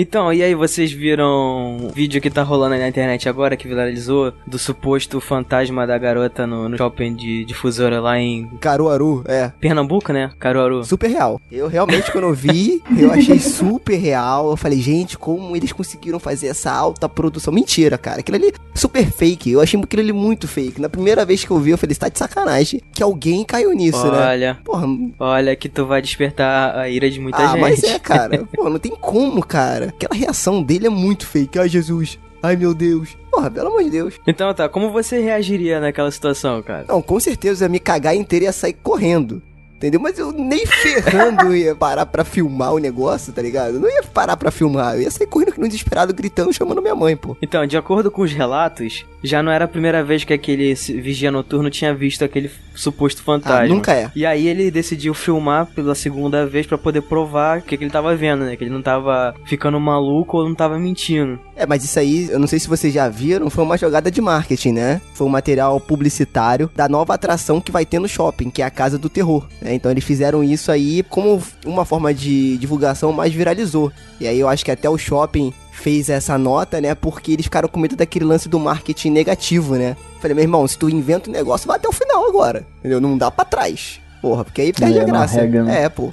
Então, e aí, vocês viram o vídeo que tá rolando aí na internet agora, que viralizou, do suposto fantasma da garota no, no shopping de difusora lá em Caruaru, é. Pernambuco, né? Caruaru. Super real. Eu realmente, quando eu vi, eu achei super real. Eu falei, gente, como eles conseguiram fazer essa alta produção? Mentira, cara. Aquilo ali, super fake. Eu achei aquilo ali muito fake. Na primeira vez que eu vi, eu falei, você tá de sacanagem que alguém caiu nisso, né? Olha, Porra, olha que tu vai despertar a ira de muita ah, gente. mas é, cara. Pô, não tem como, cara. Aquela reação dele é muito fake. Ai, Jesus. Ai, meu Deus. Porra, pelo amor de Deus. Então tá, como você reagiria naquela situação, cara? Não, com certeza eu ia me cagar inteiro e ia sair correndo. Entendeu? Mas eu nem ferrando ia parar pra filmar o negócio, tá ligado? Eu não ia parar pra filmar. Eu ia sair correndo no desesperado, gritando, chamando minha mãe, pô. Então, de acordo com os relatos, já não era a primeira vez que aquele vigia noturno tinha visto aquele suposto fantasma. Ah, nunca é. E aí ele decidiu filmar pela segunda vez pra poder provar o que, que ele tava vendo, né? Que ele não tava ficando maluco ou não tava mentindo. É, mas isso aí, eu não sei se vocês já viram, foi uma jogada de marketing, né? Foi um material publicitário da nova atração que vai ter no shopping, que é a Casa do Terror. né? Então eles fizeram isso aí como uma forma de divulgação, mas viralizou. E aí eu acho que até o shopping fez essa nota, né? Porque eles ficaram com medo daquele lance do marketing negativo, né? Falei, meu irmão, se tu inventa um negócio, vai até o final agora. Entendeu? Não dá pra trás. Porra, porque aí perde É, a graça. né? É, pô.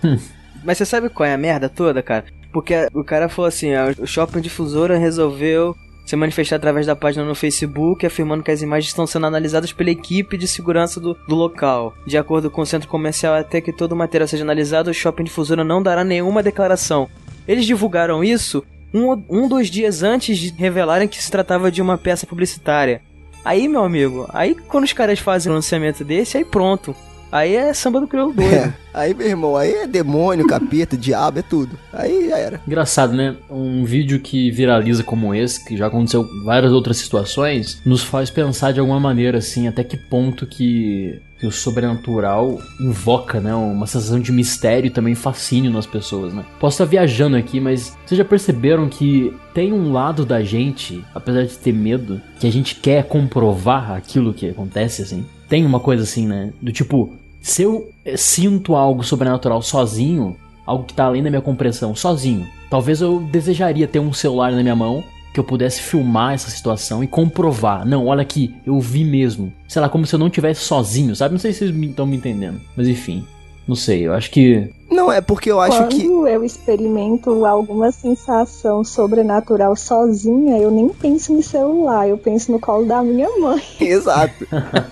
Mas você sabe qual é a merda toda, cara? Porque o cara falou assim, ó, o Shopping Difusora resolveu se manifestar através da página no Facebook, afirmando que as imagens estão sendo analisadas pela equipe de segurança do, do local. De acordo com o centro comercial, até que todo o material seja analisado, o Shopping Difusora não dará nenhuma declaração. Eles divulgaram isso um, um dos dias antes de revelarem que se tratava de uma peça publicitária. Aí, meu amigo, aí quando os caras fazem um lançamento desse, aí pronto. Aí é samba do crioulo doido. É. Aí, meu irmão, aí é demônio, capeta, diabo, é tudo. Aí já era. Engraçado, né? Um vídeo que viraliza como esse, que já aconteceu em várias outras situações, nos faz pensar de alguma maneira, assim, até que ponto que, que o sobrenatural invoca, né? Uma sensação de mistério e também fascínio nas pessoas, né? Posso estar viajando aqui, mas vocês já perceberam que tem um lado da gente, apesar de ter medo, que a gente quer comprovar aquilo que acontece, assim? Tem uma coisa assim, né? Do tipo, se eu eh, sinto algo sobrenatural sozinho, algo que tá além da minha compreensão, sozinho, talvez eu desejaria ter um celular na minha mão que eu pudesse filmar essa situação e comprovar. Não, olha aqui, eu vi mesmo. Sei lá, como se eu não tivesse sozinho, sabe? Não sei se vocês estão me entendendo. Mas enfim, não sei, eu acho que. Não, é porque eu acho Quando que. eu experimento alguma sensação sobrenatural sozinha, eu nem penso no celular, eu penso no colo da minha mãe. Exato.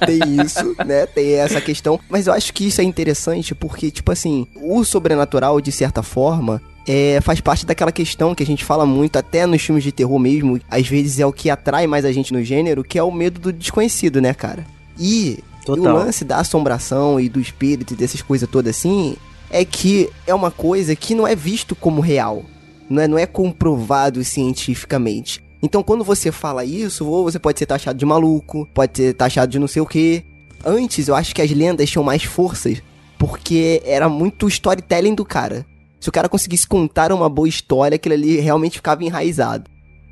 Tem isso, né? Tem essa questão. Mas eu acho que isso é interessante porque, tipo assim, o sobrenatural, de certa forma, é, faz parte daquela questão que a gente fala muito, até nos filmes de terror mesmo, às vezes é o que atrai mais a gente no gênero, que é o medo do desconhecido, né, cara? E o lance da assombração e do espírito e dessas coisas todas assim, é que é uma coisa que não é visto como real. Não é, não é comprovado cientificamente. Então, quando você fala isso, ou você pode ser taxado de maluco, pode ser taxado de não sei o quê. Antes, eu acho que as lendas tinham mais forças, porque era muito storytelling do cara. Se o cara conseguisse contar uma boa história, aquilo ali realmente ficava enraizado.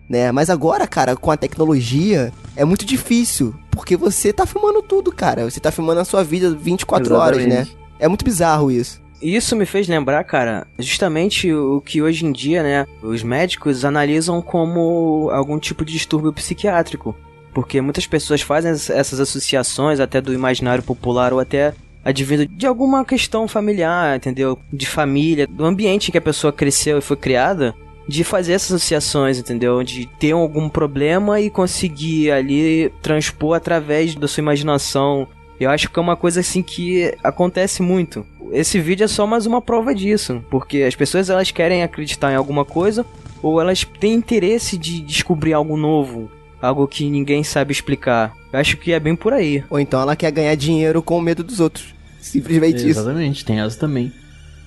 Né? Mas agora, cara, com a tecnologia, é muito difícil, porque você tá filmando tudo, cara. Você tá filmando a sua vida 24 horas, né? Exatamente. É muito bizarro isso. Isso me fez lembrar, cara, justamente o que hoje em dia, né, os médicos analisam como algum tipo de distúrbio psiquiátrico. Porque muitas pessoas fazem es- essas associações até do imaginário popular ou até advindo de alguma questão familiar, entendeu? De família, do ambiente em que a pessoa cresceu e foi criada, de fazer essas associações, entendeu? De ter algum problema e conseguir ali transpor através da sua imaginação. Eu acho que é uma coisa assim que acontece muito. Esse vídeo é só mais uma prova disso, porque as pessoas elas querem acreditar em alguma coisa ou elas têm interesse de descobrir algo novo, algo que ninguém sabe explicar. Eu acho que é bem por aí. Ou então ela quer ganhar dinheiro com o medo dos outros. Simplesmente isso. Exatamente, tem essa também.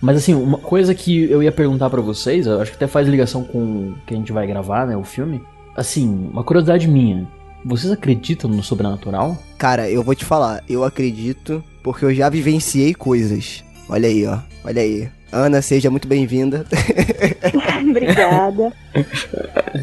Mas assim, uma coisa que eu ia perguntar pra vocês, eu acho que até faz ligação com o que a gente vai gravar, né, o filme. Assim, uma curiosidade minha. Vocês acreditam no sobrenatural? Cara, eu vou te falar, eu acredito porque eu já vivenciei coisas. Olha aí, ó. Olha aí. Ana, seja muito bem-vinda. Obrigada.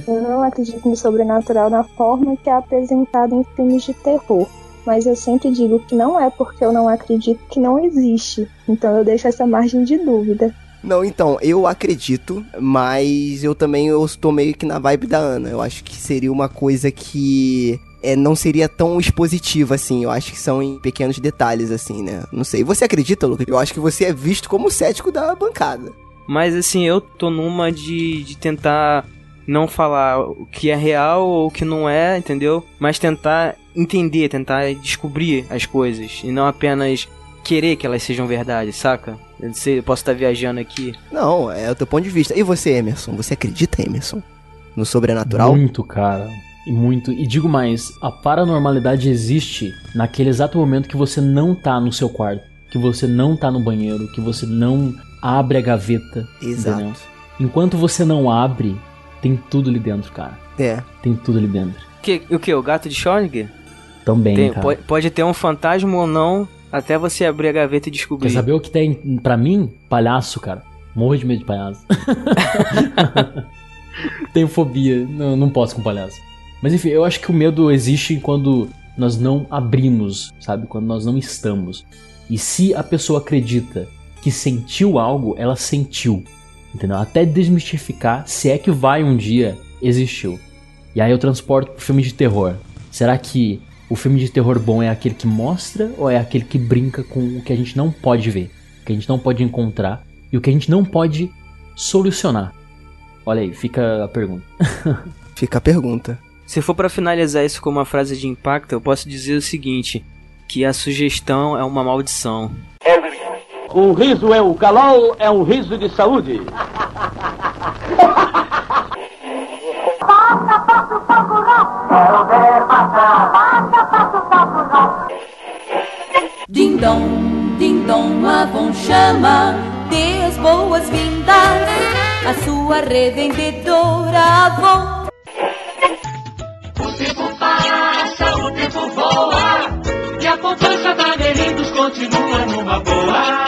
Eu não acredito no sobrenatural na forma que é apresentado em filmes de terror. Mas eu sempre digo que não é porque eu não acredito que não existe. Então eu deixo essa margem de dúvida. Não, então, eu acredito, mas eu também estou meio que na vibe da Ana. Eu acho que seria uma coisa que é, não seria tão expositiva assim. Eu acho que são em pequenos detalhes, assim, né? Não sei. Você acredita, Lucas? Eu acho que você é visto como o cético da bancada. Mas assim, eu tô numa de, de tentar não falar o que é real ou o que não é, entendeu? Mas tentar entender, tentar descobrir as coisas. E não apenas querer que elas sejam verdade, saca? Eu, sei, eu posso estar viajando aqui. Não, é o teu ponto de vista. E você, Emerson? Você acredita, Emerson? No sobrenatural? Muito, cara. E muito. E digo mais, a paranormalidade existe naquele exato momento que você não tá no seu quarto, que você não tá no banheiro, que você não abre a gaveta. Exato. Entendeu? Enquanto você não abre, tem tudo ali dentro, cara. É. Tem tudo ali dentro. Que, o que? O gato de Schrödinger? Também, Tem- cara. pode, pode ter um fantasma ou não, até você abrir a gaveta e descobrir. Quer saber o que tem pra mim? Palhaço, cara. Morro de medo de palhaço. Tenho fobia, não, não posso com palhaço. Mas enfim, eu acho que o medo existe quando nós não abrimos, sabe? Quando nós não estamos. E se a pessoa acredita que sentiu algo, ela sentiu. Entendeu? Até desmistificar se é que vai um dia existiu. E aí eu transporto pro filme de terror. Será que o filme de terror bom é aquele que mostra ou é aquele que brinca com o que a gente não pode ver, o que a gente não pode encontrar e o que a gente não pode solucionar? Olha aí, fica a pergunta. Fica a pergunta. Se for pra finalizar isso com uma frase de impacto, eu posso dizer o seguinte: que a sugestão é uma maldição. O riso é o calol, é um riso de saúde. Ding dong, ding dong, Avon chama, dê as boas-vindas à sua revendedora Avon. O tempo passa, o tempo voa E a poupança da Melindos continua numa boa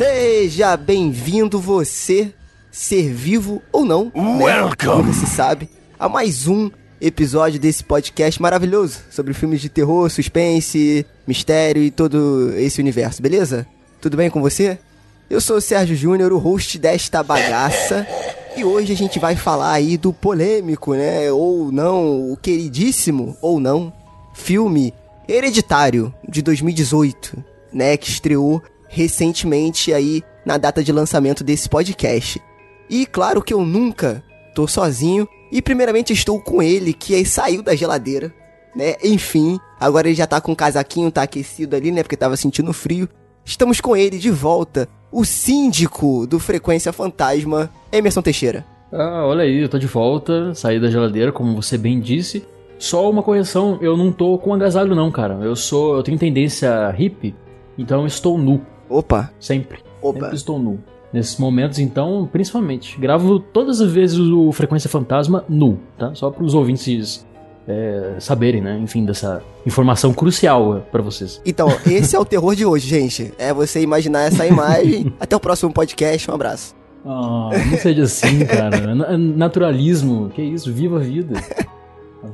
Seja bem-vindo você, ser vivo ou não, Welcome. nunca se sabe, a mais um episódio desse podcast maravilhoso sobre filmes de terror, suspense, mistério e todo esse universo, beleza? Tudo bem com você? Eu sou o Sérgio Júnior, o host desta bagaça, e hoje a gente vai falar aí do polêmico, né, ou não, o queridíssimo, ou não, filme Hereditário, de 2018, né, que estreou recentemente aí na data de lançamento desse podcast. E claro que eu nunca tô sozinho, e primeiramente estou com ele, que aí saiu da geladeira, né? Enfim, agora ele já tá com o casaquinho, tá aquecido ali, né? Porque tava sentindo frio. Estamos com ele de volta, o síndico do Frequência Fantasma, Emerson Teixeira. Ah, olha aí, eu tô de volta, saí da geladeira, como você bem disse. Só uma correção, eu não tô com agasalho não, cara. Eu sou, eu tenho tendência hippie, então estou nu, Opa, sempre. opa. Sempre estou nu. Nesses momentos, então, principalmente. Gravo todas as vezes o Frequência Fantasma nu, tá? Só para os ouvintes é, saberem, né? Enfim, dessa informação crucial para vocês. Então, esse é o terror de hoje, gente. É você imaginar essa imagem. Até o próximo podcast, um abraço. Ah, não seja assim, cara. Na- Naturalismo, que isso? Viva a vida.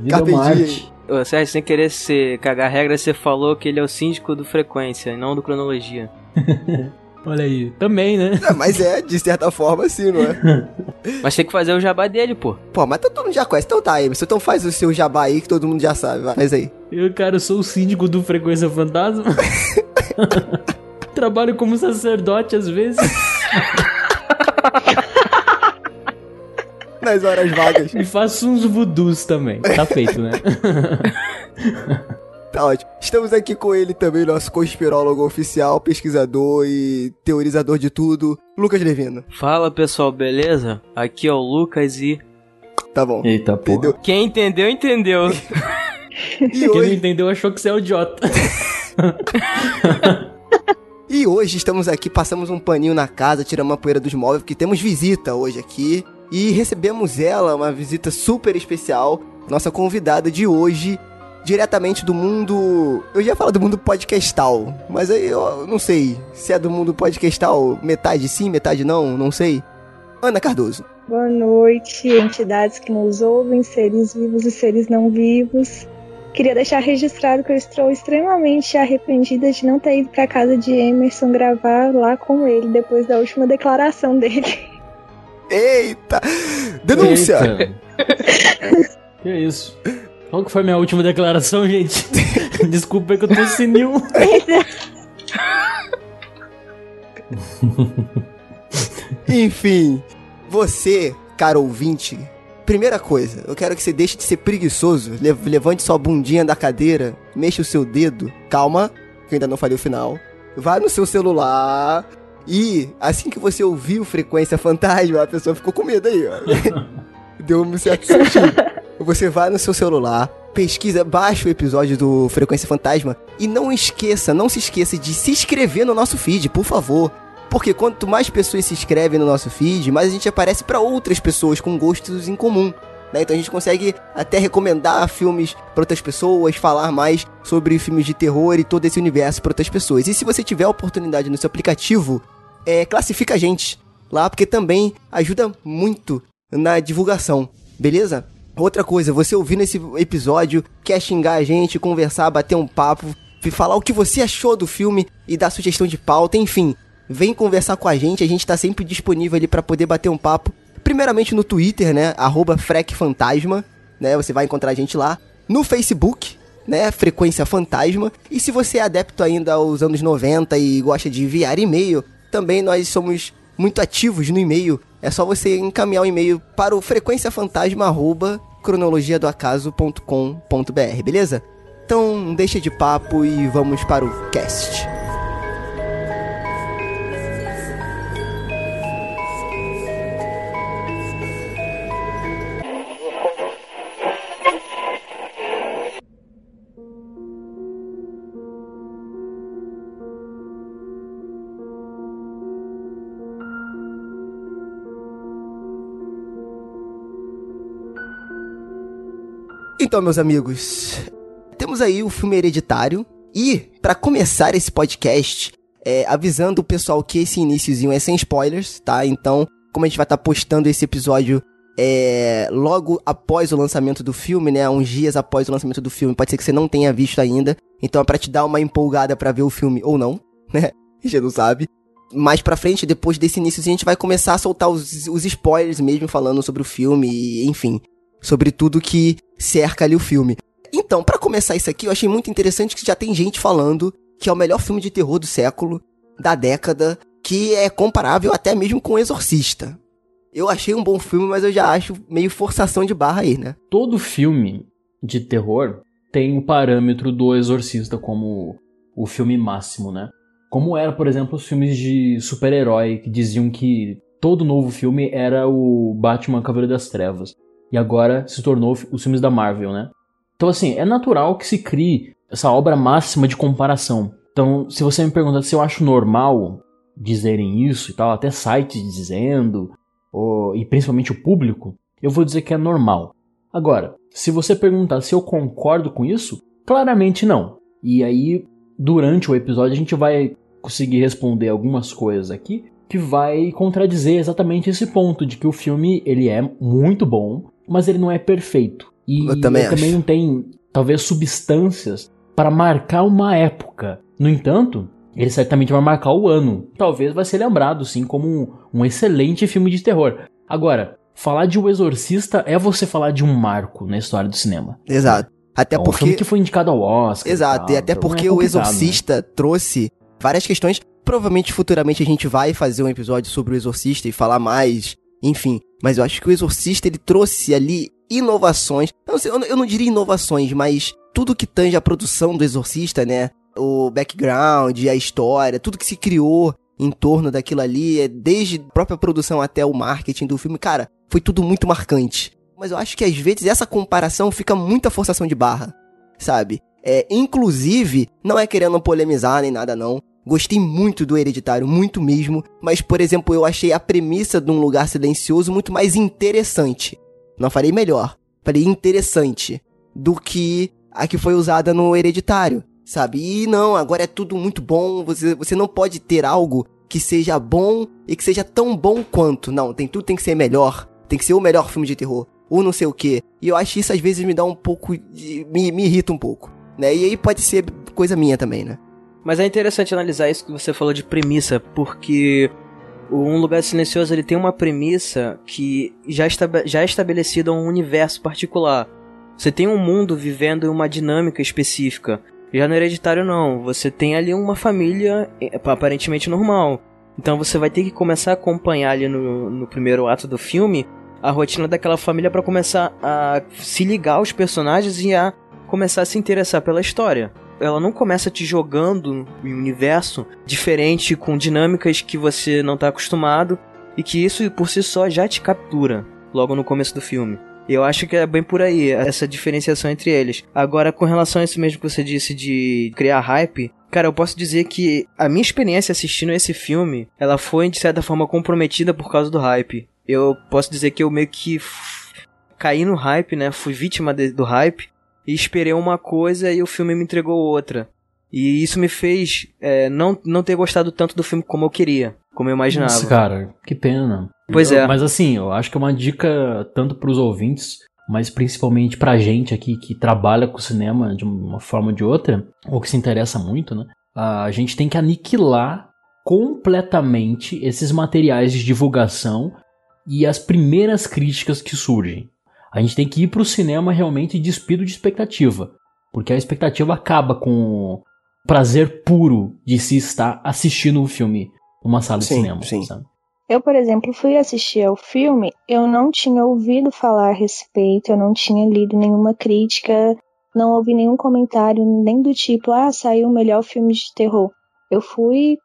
Vida Carpe é uma diem. arte. Ô, Sérgio, sem querer ser, cagar regra, você falou que ele é o síndico do Frequência e não do Cronologia. Olha aí. Também, né? É, mas é, de certa forma, sim, não é? Mas tem que fazer o jabá dele, pô. Pô, mas todo mundo já conhece. Então tá, Emerson. Então faz o seu jabá aí que todo mundo já sabe. Vai, faz aí. Eu, cara, eu sou o síndico do Frequência Fantasma. Trabalho como sacerdote às vezes. Nas horas vagas. E faço uns voodoos também. Tá feito, né? Tá ótimo. Estamos aqui com ele também, nosso conspirólogo oficial, pesquisador e teorizador de tudo, Lucas Levino. Fala pessoal, beleza? Aqui é o Lucas e. Tá bom. Eita, porra. Entendeu? Quem entendeu, entendeu. E Quem não hoje, entendeu achou que você é o idiota. e hoje estamos aqui, passamos um paninho na casa, tiramos a poeira dos móveis, porque temos visita hoje aqui. E recebemos ela, uma visita super especial, nossa convidada de hoje, diretamente do mundo. Eu já falar do mundo podcastal, mas aí eu não sei se é do mundo podcastal, metade sim, metade não, não sei. Ana Cardoso. Boa noite, entidades que nos ouvem, seres vivos e seres não vivos. Queria deixar registrado que eu estou extremamente arrependida de não ter ido para casa de Emerson gravar lá com ele depois da última declaração dele. Eita! Denúncia! Eita. que isso? Qual que foi minha última declaração, gente? Desculpa que eu tô senil. Enfim, você, caro ouvinte, primeira coisa, eu quero que você deixe de ser preguiçoso, le- levante sua bundinha da cadeira, mexa o seu dedo, calma, que eu ainda não falei o final. Vai no seu celular e assim que você ouviu Frequência Fantasma, a pessoa ficou com medo aí, ó. Deu um certo sentido. Você vai no seu celular, pesquisa, baixa o episódio do Frequência Fantasma e não esqueça, não se esqueça de se inscrever no nosso feed, por favor. Porque quanto mais pessoas se inscrevem no nosso feed, mais a gente aparece para outras pessoas com gostos em comum. né? Então a gente consegue até recomendar filmes para outras pessoas, falar mais sobre filmes de terror e todo esse universo para outras pessoas. E se você tiver a oportunidade no seu aplicativo, é, classifica a gente lá, porque também ajuda muito na divulgação, beleza? Outra coisa, você ouvindo esse episódio, quer xingar a gente, conversar, bater um papo, falar o que você achou do filme e dar sugestão de pauta, enfim, vem conversar com a gente, a gente tá sempre disponível ali pra poder bater um papo. Primeiramente no Twitter, né, arroba FrecFantasma, né, você vai encontrar a gente lá. No Facebook, né, Frequência Fantasma. E se você é adepto ainda aos anos 90 e gosta de enviar e-mail, também nós somos muito ativos no e-mail. É só você encaminhar o e-mail para o frequenciafantasma@cronologiadoacaso.com.br, beleza? Então, deixa de papo e vamos para o cast. Então, meus amigos, temos aí o filme Hereditário. E, pra começar esse podcast, é, avisando o pessoal que esse iniciozinho é sem spoilers, tá? Então, como a gente vai estar postando esse episódio é, logo após o lançamento do filme, né? Uns dias após o lançamento do filme, pode ser que você não tenha visto ainda. Então é pra te dar uma empolgada pra ver o filme ou não, né? Gente não sabe. Mais pra frente, depois desse iníciozinho, a gente vai começar a soltar os, os spoilers mesmo, falando sobre o filme, e, enfim, sobre tudo que cerca ali o filme. Então, pra começar isso aqui, eu achei muito interessante que já tem gente falando que é o melhor filme de terror do século, da década, que é comparável até mesmo com o Exorcista. Eu achei um bom filme, mas eu já acho meio forçação de barra aí, né? Todo filme de terror tem o parâmetro do Exorcista como o filme máximo, né? Como era, por exemplo, os filmes de super-herói que diziam que todo novo filme era o Batman Cavaleiro das Trevas. E agora se tornou os filmes da Marvel, né? Então, assim, é natural que se crie essa obra máxima de comparação. Então, se você me pergunta se eu acho normal dizerem isso e tal, até sites dizendo, ou, e principalmente o público, eu vou dizer que é normal. Agora, se você perguntar se eu concordo com isso, claramente não. E aí, durante o episódio, a gente vai conseguir responder algumas coisas aqui que vai contradizer exatamente esse ponto de que o filme ele é muito bom, mas ele não é perfeito. E Eu também ele também não tem, talvez, substâncias para marcar uma época. No entanto, ele certamente vai marcar o ano. Talvez vai ser lembrado, sim, como um, um excelente filme de terror. Agora, falar de O Exorcista é você falar de um marco na história do cinema. Exato. Até é um porque. filme que foi indicado ao Oscar. Exato, e tal, até então porque é o né? Exorcista trouxe várias questões. Provavelmente futuramente a gente vai fazer um episódio sobre o Exorcista e falar mais, enfim. Mas eu acho que o Exorcista ele trouxe ali inovações. Eu não, sei, eu não- diria inovações, mas tudo que tange a produção do Exorcista, né? O background, a história, tudo que se criou em torno daquilo ali, é desde a própria produção até o marketing do filme, cara, foi tudo muito marcante. Mas eu acho que às vezes essa comparação fica muita forçação de barra, sabe? É, inclusive, não é querendo polemizar nem nada não. Gostei muito do Hereditário, muito mesmo, mas por exemplo, eu achei a premissa de um lugar silencioso muito mais interessante. Não falei melhor, falei interessante do que a que foi usada no Hereditário, sabe? E não, agora é tudo muito bom, você, você não pode ter algo que seja bom e que seja tão bom quanto. Não, tem tudo tem que ser melhor. Tem que ser o melhor filme de terror. Ou não sei o quê. E eu acho que isso às vezes me dá um pouco. De, me, me irrita um pouco. Né? E aí pode ser coisa minha também, né? Mas é interessante analisar isso que você falou de premissa, porque o Um Lugar Silencioso ele tem uma premissa que já, esta já é estabelecida um universo particular. Você tem um mundo vivendo em uma dinâmica específica. Já no Hereditário não, você tem ali uma família eh, aparentemente normal. Então você vai ter que começar a acompanhar ali no, no primeiro ato do filme a rotina daquela família para começar a se ligar aos personagens e a começar a se interessar pela história. Ela não começa te jogando em um universo diferente com dinâmicas que você não está acostumado e que isso por si só já te captura logo no começo do filme. Eu acho que é bem por aí, essa diferenciação entre eles. Agora, com relação a isso mesmo que você disse de criar hype, cara, eu posso dizer que a minha experiência assistindo esse filme, ela foi de certa forma comprometida por causa do hype. Eu posso dizer que eu meio que caí no hype, né? Fui vítima de, do hype e esperei uma coisa e o filme me entregou outra. E isso me fez é, não, não ter gostado tanto do filme como eu queria, como eu imaginava. Nossa, cara, que pena. Pois Eu- é. Mas assim, eu acho que é uma dica tanto pros ouvintes, mas principalmente pra gente aqui que trabalha com cinema de uma forma ou de outra, ou que se interessa muito, né? A gente tem que aniquilar completamente esses materiais de divulgação e as primeiras críticas que surgem. A gente tem que ir pro cinema realmente despido de expectativa, porque a expectativa acaba com o prazer puro de se estar assistindo um filme numa sala de Sim, cinema, sim. sabe? Eu, por exemplo, fui assistir ao filme, eu não tinha ouvido falar a respeito, eu não tinha lido nenhuma crítica, não ouvi nenhum comentário, nem do tipo, ah, saiu o melhor filme de terror. Eu fui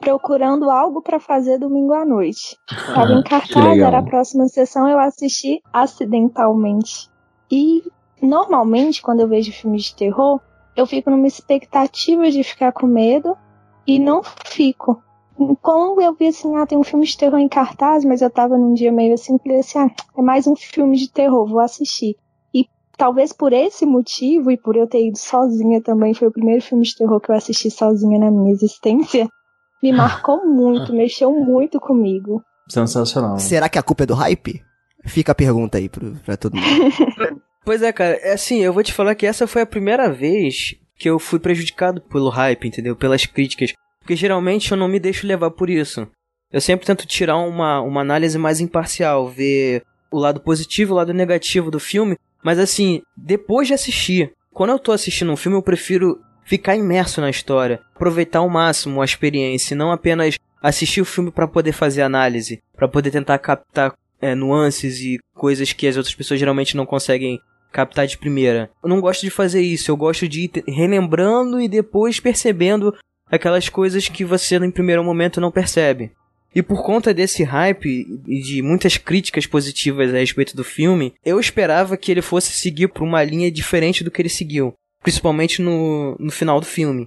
procurando algo pra fazer domingo à noite. Tava em cartaz, era a próxima sessão, eu assisti acidentalmente. E normalmente, quando eu vejo filmes de terror, eu fico numa expectativa de ficar com medo e não fico. Quando eu vi assim, ah, tem um filme de terror em cartaz, mas eu tava num dia meio assim, falei assim, ah, é mais um filme de terror, vou assistir. E talvez por esse motivo, e por eu ter ido sozinha também, foi o primeiro filme de terror que eu assisti sozinha na minha existência, me marcou muito, mexeu muito comigo. Sensacional. Será que a culpa é do hype? Fica a pergunta aí pro, pra todo mundo. Pois é, cara, é assim, eu vou te falar que essa foi a primeira vez que eu fui prejudicado pelo hype, entendeu? Pelas críticas. Porque geralmente eu não me deixo levar por isso. Eu sempre tento tirar uma, uma análise mais imparcial, ver o lado positivo e o lado negativo do filme. Mas assim, depois de assistir, quando eu tô assistindo um filme, eu prefiro ficar imerso na história, aproveitar ao máximo a experiência, não apenas assistir o filme pra poder fazer análise, pra poder tentar captar é, nuances e coisas que as outras pessoas geralmente não conseguem captar de primeira. Eu não gosto de fazer isso, eu gosto de ir relembrando e depois percebendo aquelas coisas que você no primeiro momento não percebe. E por conta desse hype e de muitas críticas positivas a respeito do filme, eu esperava que ele fosse seguir por uma linha diferente do que ele seguiu, principalmente no, no final do filme.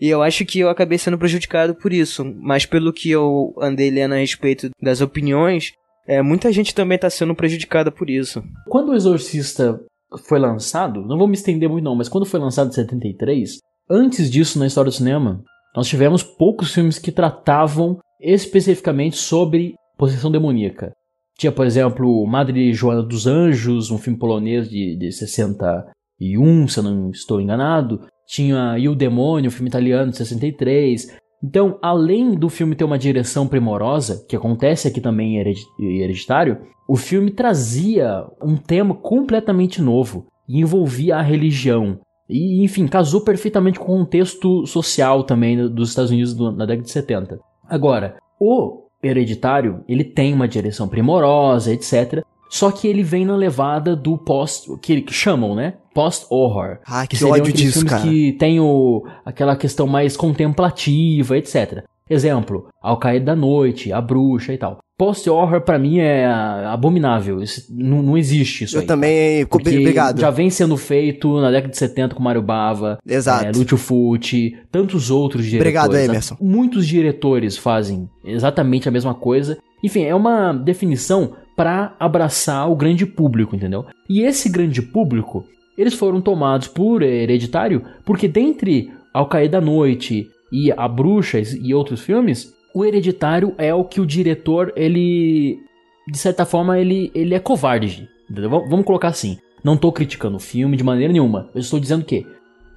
E eu acho que eu acabei sendo prejudicado por isso, mas pelo que eu andei lendo a respeito das opiniões, é, muita gente também está sendo prejudicada por isso. Quando o Exorcista foi lançado, não vou me estender muito não, mas quando foi lançado em 73, antes disso na história do cinema, nós tivemos poucos filmes que tratavam especificamente sobre possessão demoníaca. Tinha, por exemplo, Madre Joana dos Anjos, um filme polonês de, de 61, se eu não estou enganado. Tinha E o Demônio, filme italiano de 63. Então, além do filme ter uma direção primorosa, que acontece aqui também em Heredi- em Hereditário, o filme trazia um tema completamente novo e envolvia a religião. E, enfim, casou perfeitamente com o contexto social também dos Estados Unidos do- na década de 70. Agora, o Hereditário, ele tem uma direção primorosa, etc. Só que ele vem na levada do que, que chamam, né? Post-horror. Ah, que seriam ódio disso, filmes cara. que tem o, aquela questão mais contemplativa, etc. Exemplo, Ao Cair da Noite, A Bruxa e tal. Post-horror pra mim é abominável. Isso- não, não existe isso Eu aí. também. Porque Obrigado. já vem sendo feito na década de 70 com Mario Bava, Exato. é, Lúcio Fucci, tantos outros diretores. Obrigado? Emerson. Muitos diretores fazem exatamente a mesma coisa. Enfim, é uma definição para abraçar o grande público, entendeu? E esse grande público, eles foram tomados por Hereditário, porque dentre Ao Cair da Noite e A Bruxa e outros filmes, o Hereditário é o que o diretor ele de certa forma, ele, ele é covarde. entendeu? Vamos colocar assim. Não tô criticando o filme de maneira nenhuma. Eu estou dizendo que,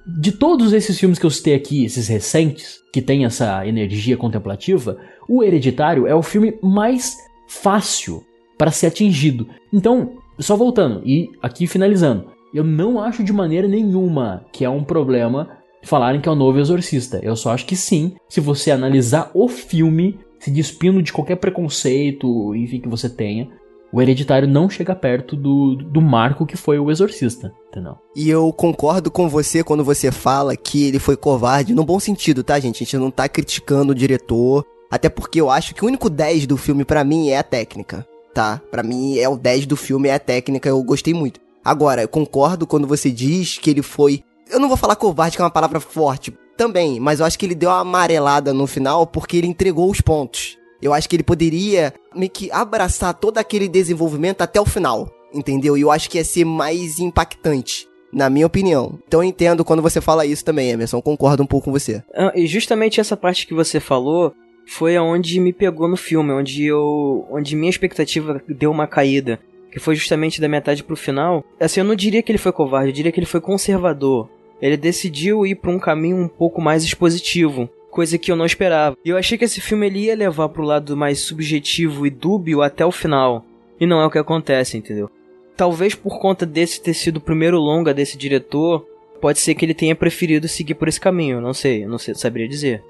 de todos esses filmes que eu citei aqui, esses recentes, que tem essa energia contemplativa, o Hereditário é o filme mais fácil para ser atingido. Então, só voltando e aqui finalizando, eu não acho de maneira nenhuma que é um problema falarem que é o novo Exorcista. Eu só acho que sim, se você analisar o filme, se despindo de qualquer preconceito, enfim, que você tenha, o Hereditário não chega perto do, do marco que foi o Exorcista, entendeu? E eu concordo com você quando você fala que ele foi covarde, no bom sentido, tá, gente? A gente não tá criticando o diretor, até porque eu acho que o único 10 do filme pra mim é a técnica, tá? Pra mim é o 10 do filme, é a técnica, eu gostei muito. Agora, eu concordo quando você diz que ele foi. Eu não vou falar covarde, que é uma palavra forte, também, mas eu acho que ele deu uma amarelada no final porque ele entregou os pontos. Eu acho que ele poderia meio que abraçar todo aquele desenvolvimento até o final, entendeu? E eu acho que ia ser mais impactante, na minha opinião. Então eu entendo quando você fala isso também, Emerson, concordo um pouco com você. Ah, E justamente essa parte que você falou foi aonde me pegou no filme, onde eu, onde minha expectativa deu uma caída, que foi justamente da metade pro final. Assim, eu não diria que ele foi covarde, eu diria que ele foi conservador. Ele decidiu ir pra um caminho um pouco mais expositivo, coisa que eu não esperava. E eu achei que esse filme ele ia levar pro lado mais subjetivo e dúbio até o final. E não é o que acontece, entendeu? Talvez por conta desse ter sido o primeiro longa desse diretor, pode ser que ele tenha preferido seguir por esse caminho, não sei, não sei, saberia dizer.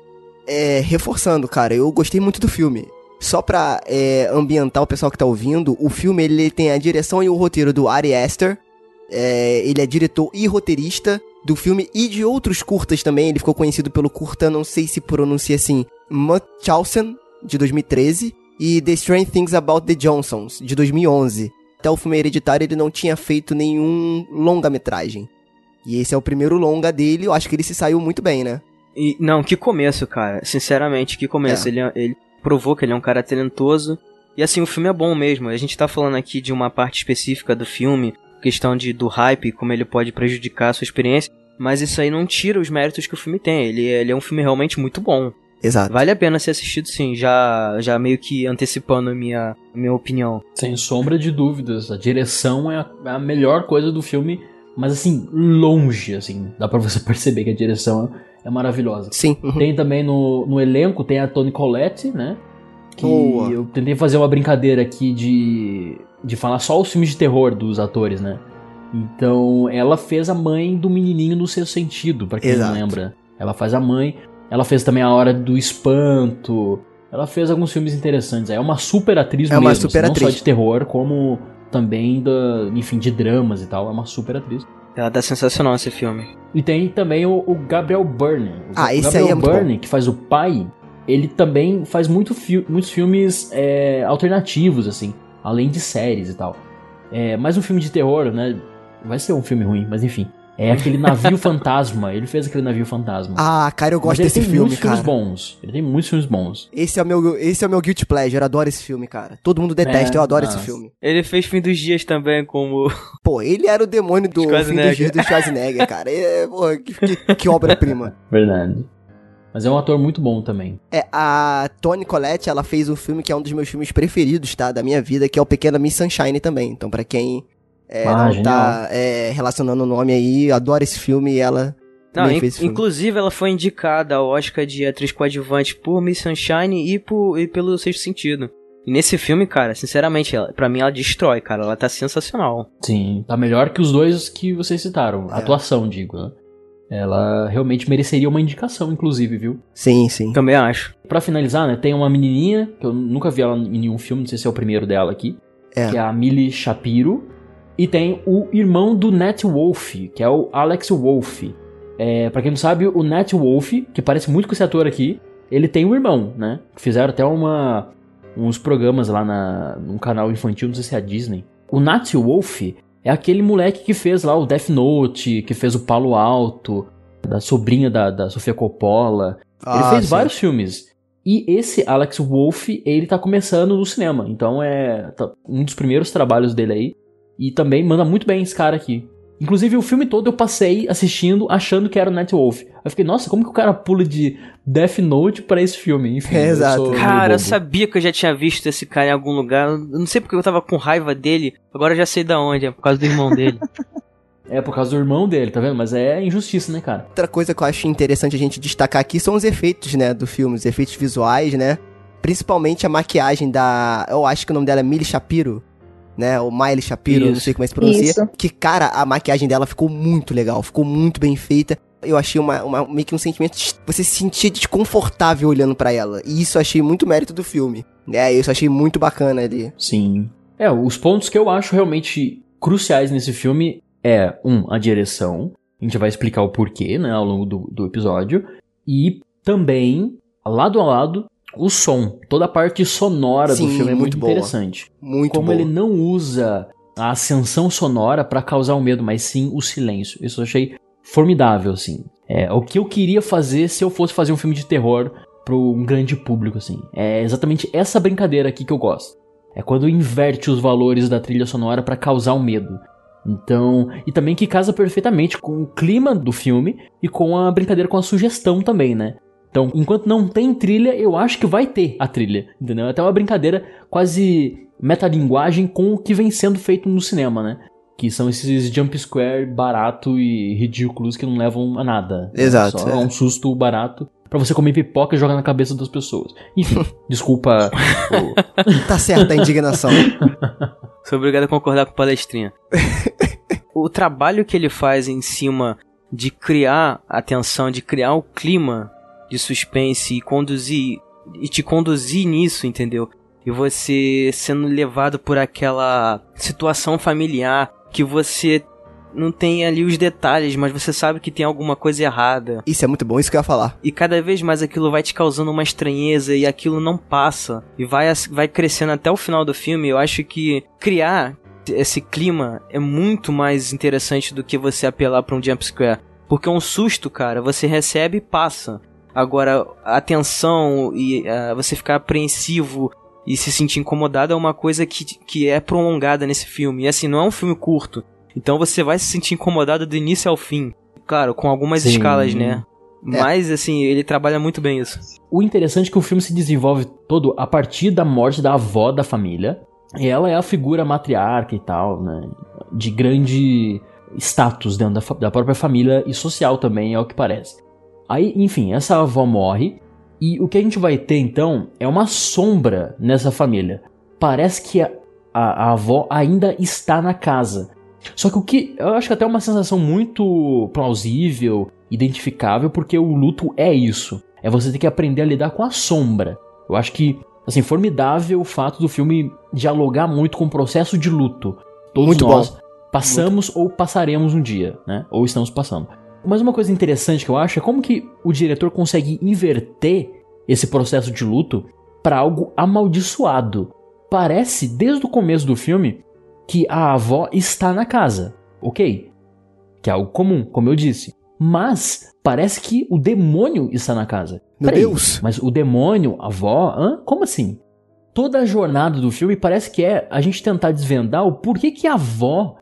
É, reforçando, cara, eu gostei muito do filme. Só pra é, ambientar o pessoal que tá ouvindo, o filme ele tem a direção e o roteiro do Ari Aster. É, ele é diretor e roteirista do filme e de outros curtas também. Ele ficou conhecido pelo curta, não sei se pronuncia assim, Munchausen, de 2013, e The Strange Things About the Johnsons, de 2011. Até o filme Hereditário ele não tinha feito nenhum longa-metragem. E esse é o primeiro longa dele, eu acho que ele se saiu muito bem, né? E, não, que começo, cara. Sinceramente, que começo. É. Ele, ele provou que ele é um cara talentoso. E assim, o filme é bom mesmo. A gente tá falando aqui de uma parte específica do filme, questão de, do hype, como ele pode prejudicar a sua experiência. Mas isso aí não tira os méritos que o filme tem. Ele, ele é um filme realmente muito bom. Exato. Vale a pena ser assistido sim, já, já meio que antecipando a minha, a minha opinião. Sem sombra de dúvidas, a direção é a, é a melhor coisa do filme, mas assim, longe, assim, dá pra você perceber que a direção é maravilhosa. Sim. uhum. Tem também no, no elenco, tem a Toni Collette, né? Que Boa. eu tentei fazer uma brincadeira aqui de, de falar só os filmes de terror dos atores, né? Então, ela fez a mãe do menininho no seu sentido, pra quem Exato. não lembra. Ela faz a mãe, ela fez também a Hora do Espanto. Ela fez alguns filmes interessantes. É uma super atriz É mesmo, uma assim, super não atriz. só de terror, como também da, enfim, de dramas e tal. É uma super atriz. Ela tá sensacional esse filme. E tem também o, o Gabriel Byrne. O Ah, esse Gabriel aí é muito Byrne, que faz o pai, ele também faz muito fi- muitos filmes é, alternativos, assim, além de séries e tal. É, mais um filme de terror, né? Vai ser um filme ruim, mas enfim. É aquele navio fantasma. Ele fez aquele navio fantasma. Ah, cara, eu gosto ele desse tem filme, muitos cara. filmes bons. Ele tem muitos filmes bons. Esse é o meu, esse é o meu guilty pleasure, eu adoro esse filme, cara. Todo mundo detesta, É, eu adoro nossa. esse filme. Ele fez Fim dos Dias também, como. Pô, ele era o demônio do fim dos dias do Schwarzenegger, cara. É, porra, que, que- que obra-prima. Verdade. Mas é um ator muito bom também. É, a Toni Collette, ela fez um filme que é um dos meus filmes preferidos, tá? Da minha vida, que é o Pequena Miss Sunshine também. Então, pra quem é, Ah, não genial. tá é, relacionando o nome aí, eu adoro esse filme e ela Não, in- fez inclusive ela foi indicada ao Oscar de atriz coadjuvante por Miss Sunshine e, por, e pelo Sexto Sentido. E nesse filme, cara, sinceramente, ela, pra mim ela destrói, cara. Ela tá sensacional. Sim, tá melhor que os dois que vocês citaram. É. atuação, digo, né? Ela realmente mereceria uma indicação, inclusive, viu? Sim, sim. Também acho. Pra finalizar, né, tem uma menininha, que eu nunca vi ela em nenhum filme, não sei se é o primeiro dela aqui, É. que é a Millie Shapiro. E tem o irmão do Nat Wolf, que é o Alex Wolf. É, pra quem não sabe, o Nat Wolf, que parece muito com esse ator aqui, ele tem um irmão, né? Fizeram até uma, uns programas lá na, num canal infantil, não sei se é a Disney. O Nat Wolf é aquele moleque que fez lá o Death Note, que fez o Palo Alto, da sobrinha da, da Sofia Coppola. Ele Ah, fez sim. vários filmes. E esse Alex Wolff, ele tá começando no cinema. Então é tá- um dos primeiros trabalhos dele aí. E também manda muito bem esse cara aqui. Inclusive, o filme todo eu passei assistindo achando que era o Night Wolf. Eu fiquei, nossa, como que o cara pula de Death Note pra esse filme? Enfim, É, eu exato. Cara, eu sabia que eu já tinha visto esse cara em algum lugar. Eu não sei porque eu tava com raiva dele. Agora eu já sei da onde. É por causa do irmão dele. É por causa do irmão dele, tá vendo? Mas é injustiça, né, cara? Outra coisa que eu acho interessante a gente destacar aqui são os efeitos, né, do filme, os efeitos visuais, né? Principalmente a maquiagem da. Eu acho que o nome dela é Millie Shapiro, né? Ou Miley Shapiro, não Isso. sei como é que se pronuncia. Isso. Que, cara, a maquiagem dela ficou muito legal, ficou muito bem feita. Eu achei uma, uma- meio que um sentimento. de- Você se sentia desconfortável olhando pra ela. E isso eu achei muito mérito do filme. É, isso eu achei muito bacana ali. Sim. É, os pontos que eu acho realmente cruciais nesse filme é, um, a direção. A gente vai explicar o porquê, né, ao longo do, do episódio. E também, lado a lado, o som. Toda a parte sonora do Sim, filme é muito muito boa. interessante. Muito Como bom. ele não usa a ascensão sonora pra causar o medo, mas sim o silêncio. Isso eu achei formidável, assim. É o que eu queria fazer se eu fosse fazer um filme de terror para um grande público, assim. É exatamente essa brincadeira aqui que eu gosto. É quando inverte os valores da trilha sonora pra causar o medo. Então, e também que casa perfeitamente com o clima do filme e com a brincadeira com a sugestão também, né? Então, enquanto não tem trilha, eu acho que vai ter a trilha, entendeu? É Até uma brincadeira quase metalinguagem com o que vem sendo feito no cinema, né? Que são esses jump scare barato e ridículos que não levam a nada. né? Exato, Só é. um susto barato pra você comer pipoca e jogar na cabeça das pessoas. Enfim, desculpa. o- Tá certa a indignação. Sou obrigado a concordar com o palestrinha. o trabalho que ele faz em cima de criar a tensão, de criar o clima de suspense e conduzir e te conduzir nisso, entendeu? E você sendo levado por aquela situação familiar que você não tem ali os detalhes, mas você sabe que tem alguma coisa errada. Isso é muito bom, isso que eu ia falar. E cada vez mais aquilo vai te causando uma estranheza e aquilo não passa. E vai, vai crescendo até o final do filme. Eu acho que criar esse clima é muito mais interessante do que você apelar pra um jumpscare. Porque um susto, cara, você recebe e passa. Agora, a tensão e ah, você ficar apreensivo e se sentir incomodado é uma coisa que, que é prolongada nesse filme. E assim, não é um filme curto. Então você vai se sentir incomodado do início ao fim. Claro, com algumas Sim. escalas, né? Mas, assim, ele trabalha muito bem isso. O interessante é que o filme se desenvolve todo a partir da morte da avó da família. E ela é a figura matriarca e tal, né? De grande status dentro da, da própria família e social também, é o que parece. Aí, enfim, essa avó morre. E o que a gente vai ter então é uma sombra nessa família. Parece que a, a, a avó ainda está na casa. Só que o que eu acho que até é uma sensação muito plausível, identificável, porque o luto é isso. É você ter que aprender a lidar com a sombra. Eu acho que, assim, formidável o fato do filme dialogar muito com o processo de luto. Todos Muito nós passamos ou passaremos um dia, né? Ou estamos passando. Mas uma coisa interessante que eu acho é como que o diretor consegue inverter esse processo de luto para algo amaldiçoado. Parece, desde o começo do filme, que a avó está na casa, ok? Que é algo comum, como eu disse. Mas parece que o demônio está na casa. Meu Peraí, Deus. Mas o demônio, a avó, hã? Como assim? Toda a jornada do filme parece que é a gente tentar desvendar o porquê que a avó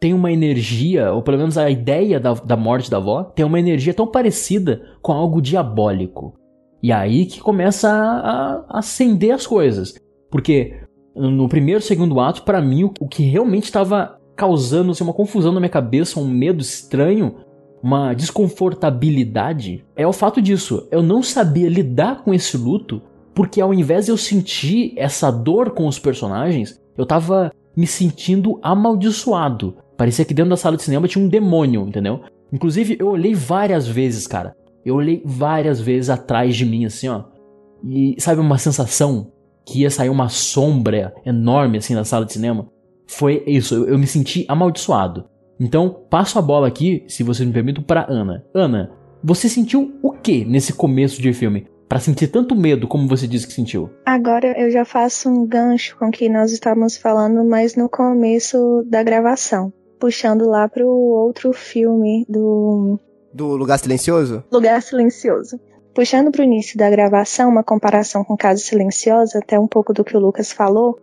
tem uma energia, ou pelo menos a ideia da, da morte da avó, tem uma energia tão parecida com algo diabólico. E aí que começa a, a acender as coisas. Porque no primeiro segundo ato, pra mim, o, o que realmente estava causando assim, uma confusão na minha cabeça, um medo estranho, uma desconfortabilidade, é o fato disso. Eu não sabia lidar com esse luto, porque ao invés de eu sentir essa dor com os personagens, eu tava me sentindo amaldiçoado. Parecia que dentro da sala de cinema tinha um demônio, entendeu? Inclusive, eu olhei várias vezes, cara. Eu olhei várias vezes atrás de mim, assim, ó. E sabe uma sensação que ia sair uma sombra enorme, assim, na sala de cinema? Foi isso, eu, eu me senti amaldiçoado. Então, passo a bola aqui, se vocês me permitem, pra Ana. Ana, você sentiu o que nesse começo de filme? Pra sentir tanto medo como você disse que sentiu? Agora eu já faço um gancho com o que nós estávamos falando, mas no começo da gravação. Puxando lá pro outro filme do Do Lugar Silencioso? Lugar Silencioso. Puxando pro início da gravação, uma comparação com Casa Silenciosa, até um pouco do que o Lucas falou.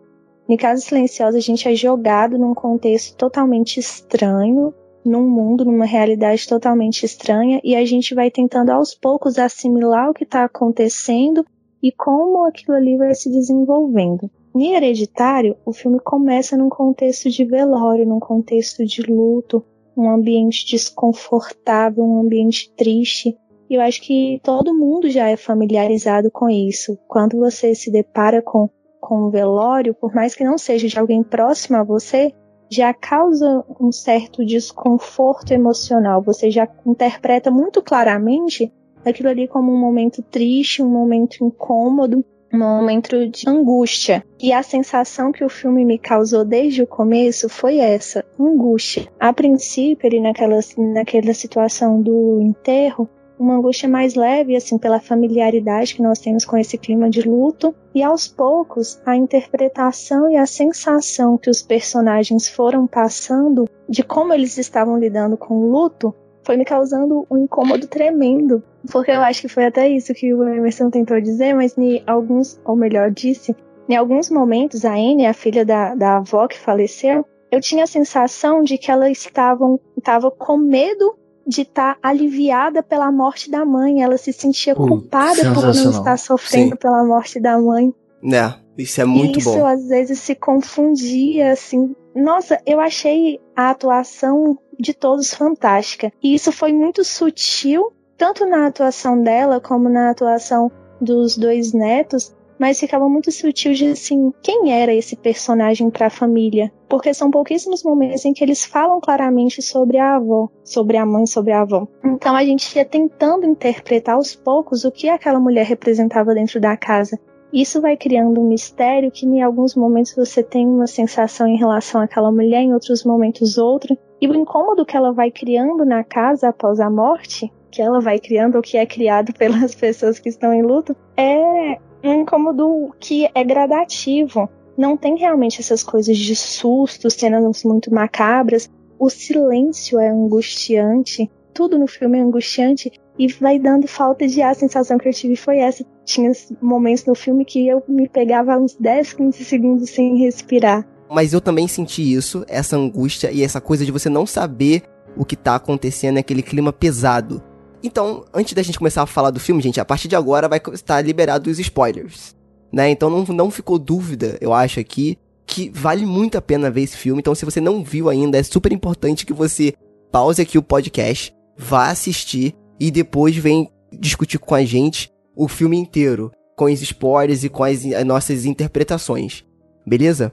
Em Casa Silenciosa, a gente é jogado num contexto totalmente estranho, num mundo, numa realidade totalmente estranha, e a gente vai tentando aos poucos assimilar o que está acontecendo e como aquilo ali vai se desenvolvendo. Em Hereditário, o filme começa num contexto de velório, num contexto de luto, um ambiente desconfortável, um ambiente triste. E eu acho que todo mundo já é familiarizado com isso. Quando você se depara com, com um velório, por mais que não seja de alguém próximo a você, já causa um certo desconforto emocional. Você já interpreta muito claramente aquilo ali como um momento triste, um momento incômodo, um momento de angústia. E a sensação que o filme me causou desde o começo foi essa, angústia. A princípio, ele naquela, naquela situação do enterro, uma angústia mais leve, assim, pela familiaridade que nós temos com esse clima de luto, e aos poucos a interpretação e a sensação que os personagens foram passando de como eles estavam lidando com o luto foi me causando um incômodo tremendo. Porque eu acho que foi até isso que o Emerson tentou dizer, mas em alguns, ou melhor, disse, em alguns momentos, a Anne, a filha da, da avó que faleceu, eu tinha a sensação de que ela estava, estava com medo de estar tá aliviada pela morte da mãe. Ela se sentia culpada por não estar sofrendo Sim. pela morte da mãe. É, isso é muito isso, bom. Isso às vezes se confundia, assim. Nossa, eu achei a atuação de todos fantástica. E isso foi muito sutil, tanto na atuação dela como na atuação dos dois netos, mas ficava muito sutil de assim, quem era esse personagem para a família? Porque são pouquíssimos momentos em que eles falam claramente sobre a avó, sobre a mãe, sobre a avó. Então a gente ia tentando interpretar aos poucos o que aquela mulher representava dentro da casa. Isso vai criando um mistério que em alguns momentos você tem uma sensação em relação àquela mulher, em outros momentos outra. E o incômodo que ela vai criando na casa após a morte, que ela vai criando ou que é criado pelas pessoas que estão em luto, é um incômodo que é gradativo. Não tem realmente essas coisas de susto, cenas muito macabras. O silêncio é angustiante. Tudo no filme é angustiante e vai dando falta de ar. A sensação que eu tive foi essa. Tinha momentos no filme que eu me pegava uns 10, 15 segundos sem respirar. Mas eu também senti isso, essa angústia e essa coisa de você não saber o que tá acontecendo, aquele clima pesado. Então, antes da gente começar a falar do filme, gente, a partir de agora vai estar liberado os spoilers. Né? Então não, não ficou dúvida, eu acho aqui, que vale muito a pena ver esse filme. Então, se você não viu ainda, é super importante que você pause aqui o podcast, vá assistir e depois vem discutir com a gente o filme inteiro, com os spoilers e com as, as nossas interpretações. Beleza?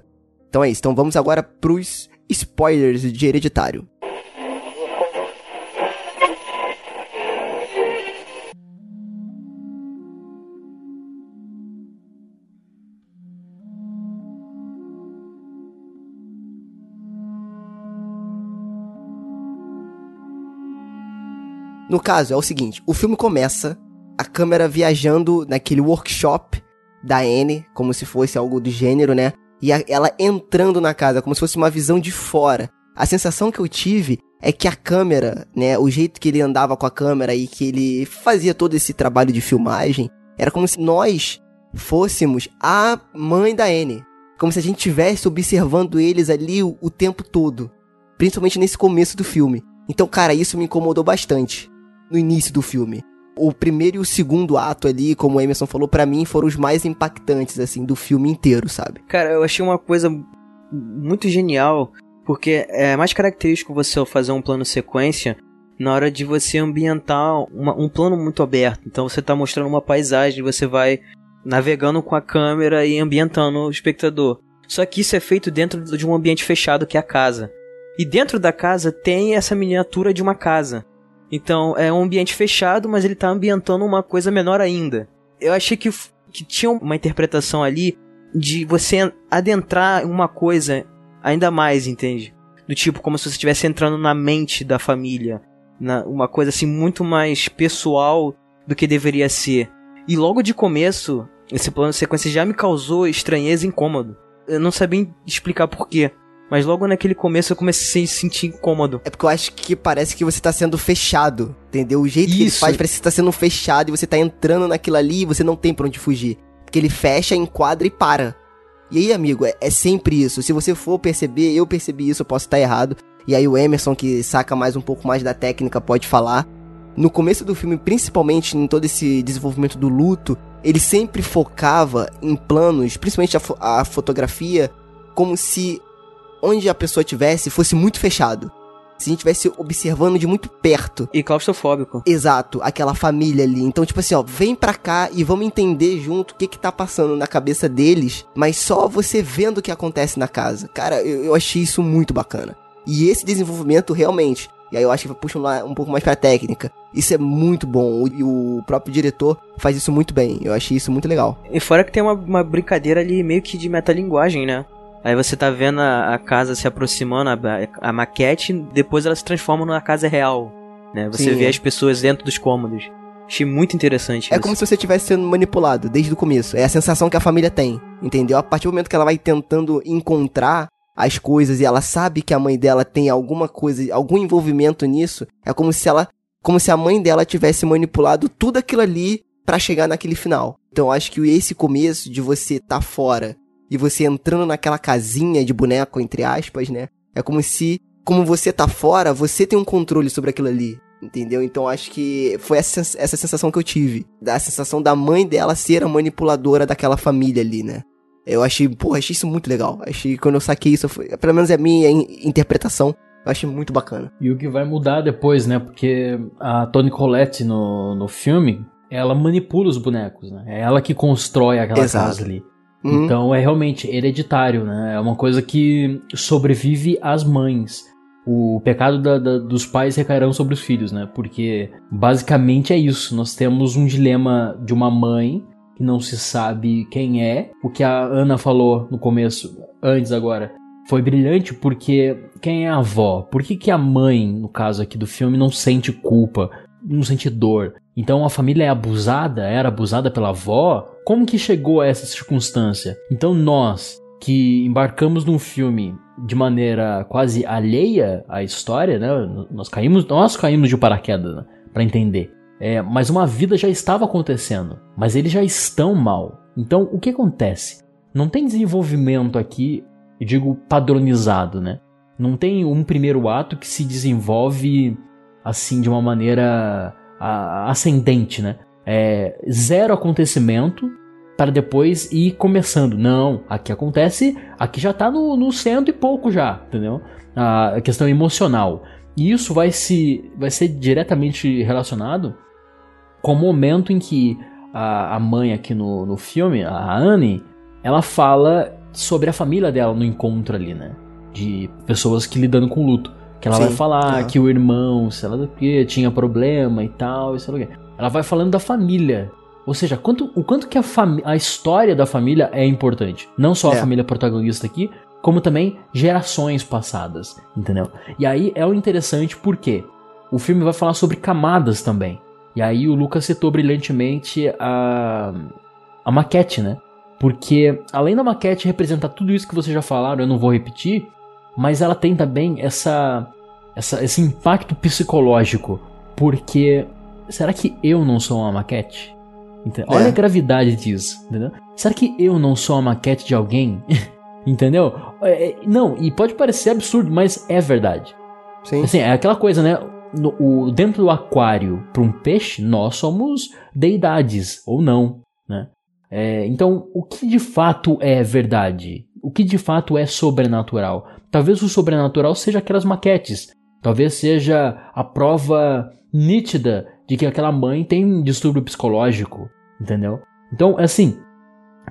Então é isso. Então vamos agora pros spoilers de Hereditário. No caso, é o seguinte: o filme começa a câmera viajando naquele workshop da Anne, como se fosse algo do gênero, né? E a, ela entrando na casa, como se fosse uma visão de fora. A sensação que eu tive é que a câmera, né, o jeito que ele andava com a câmera e que ele fazia todo esse trabalho de filmagem, era como se nós fôssemos a mãe da Anne. Como se a gente estivesse observando eles ali o, o tempo todo. Principalmente nesse começo do filme. Então, cara, isso me incomodou bastante no início do filme. O primeiro e o segundo ato ali, como o Emerson falou, para mim foram os mais impactantes, assim, do filme inteiro, sabe? Cara, eu achei uma coisa muito genial, porque é mais característico você fazer um plano sequência na hora de você ambientar uma, um plano muito aberto. Então você tá mostrando uma paisagem, você vai navegando com a câmera e ambientando o espectador. Só que isso é feito dentro de um ambiente fechado que é a casa. E dentro da casa tem essa miniatura de uma casa. Então é um ambiente fechado, mas ele tá ambientando uma coisa menor ainda. Eu achei que, que tinha uma interpretação ali de você adentrar uma coisa ainda mais, entende? Do tipo, como se você estivesse entrando na mente da família. Na, uma coisa assim muito mais pessoal do que deveria ser. E logo de começo, esse plano de sequência já me causou estranheza e incômodo. Eu não sabia explicar porquê. Mas logo naquele começo eu comecei a se sentir incômodo. É porque eu acho que parece que você tá sendo fechado, entendeu? O jeito Isso. que ele faz parece que você tá sendo fechado e você tá entrando naquilo ali e você não tem pra onde fugir. Porque ele fecha, enquadra e para. E aí, amigo, é, é, sempre isso. Se você for perceber, eu percebi isso, eu posso estar errado. E aí o Emerson, que saca mais um pouco mais da técnica, pode falar. No começo do filme, principalmente em todo esse desenvolvimento do luto, ele sempre focava em planos, principalmente a, fo a fotografia, como se onde a pessoa tivesse fosse muito fechado. Se a gente estivesse observando de muito perto. E claustrofóbico. Exato, aquela família ali. Então, tipo assim, ó, vem pra cá e vamos entender junto o que que tá passando na cabeça deles, mas só você vendo o que acontece na casa. Cara, eu, eu achei isso muito bacana. E esse desenvolvimento realmente e aí eu acho que puxa um, um pouco mais pra técnica. Isso é muito bom. E o próprio diretor faz isso muito bem. Eu achei isso muito legal. E fora que tem uma, uma brincadeira ali meio que de metalinguagem, né? Aí você tá vendo a, a casa se aproximando, a, a, maquete, depois ela se transforma numa casa real. Né? Você Sim, vê é. as pessoas dentro dos cômodos. Achei muito interessante É isso. como se você estivesse sendo manipulado desde o começo. É a sensação que a família tem, entendeu? A partir do momento que ela vai tentando encontrar as coisas e ela sabe que a mãe dela tem alguma coisa, algum envolvimento nisso, é como se ela, como se a mãe dela tivesse manipulado tudo aquilo ali para chegar naquele final. Então eu acho que esse começo de você tá fora e você entrando naquela casinha de boneco entre aspas, né? É como se como você tá fora, você tem um controle sobre aquilo ali. Entendeu? Então acho que foi essa, essa sensação que eu tive. Da sensação da mãe dela ser a manipuladora daquela família ali, né? Eu achei, porra, achei isso muito legal. Achei quando eu saquei isso, foi, pelo menos é a minha interpretação, eu achei muito bacana. E o que vai mudar depois, né? Porque a Toni Collette no, no filme, ela manipula os bonecos, né? É ela que constrói aquela Exato. casa ali. Uhum. Então é realmente hereditário, né? É uma coisa que sobrevive às mães. O pecado da, da, dos pais recairão sobre os filhos, né? Porque basicamente é isso. Nós temos um dilema de uma mãe que não se sabe quem é. O que a Ana falou no começo, antes agora, foi brilhante porque quem é a avó? Por que, que a mãe, no caso aqui do filme, não sente culpa, não sente dor? Então a família é abusada, era abusada pela avó? Como que chegou a essa circunstância? Então nós, que embarcamos num filme de maneira quase alheia à história, né? Nós caímos, nós caímos de paraquedas, né? para entender. É, mas uma vida já estava acontecendo, mas eles já estão mal. Então, o que acontece? Não tem desenvolvimento aqui, eu digo padronizado, né? Não tem um primeiro ato que se desenvolve assim de uma maneira ascendente, né? É zero acontecimento para depois ir começando. Não, aqui acontece, aqui já tá no, no cento e pouco já, entendeu? A questão emocional. E isso vai, se, vai ser diretamente relacionado com o momento em que a, a mãe aqui no, no filme, a Anne, ela fala sobre a família dela no encontro ali, né? De pessoas que lidando com luto. Que ela Sim, vai falar que o irmão, sei lá do que, tinha problema e tal, e sei lá o que. Ela vai falando da família. Ou seja, quanto, o quanto que a, a história da família é importante. Não só a é. família protagonista aqui, como também gerações passadas, entendeu? E aí é o interessante porque o filme vai falar sobre camadas também. E aí o Lucas citou brilhantemente a, a maquete, né? Porque além da maquete representar tudo isso que vocês já falaram, eu não vou repetir, mas ela tem também essa, essa esse impacto psicológico. Porque será que eu não sou uma maquete? Entendeu? Olha é. a gravidade disso, entendeu? Será que eu não sou a maquete de alguém? entendeu? É, é, não, e pode parecer absurdo, mas é verdade. Sim. Assim, é aquela coisa, né? no, o, dentro do aquário para um peixe, nós somos deidades, ou não, né? É, então, o que de fato é verdade? O que de fato é sobrenatural? Talvez o sobrenatural seja aquelas maquetes. Talvez seja a prova nítida de que aquela mãe tem um distúrbio psicológico, entendeu? Então, assim,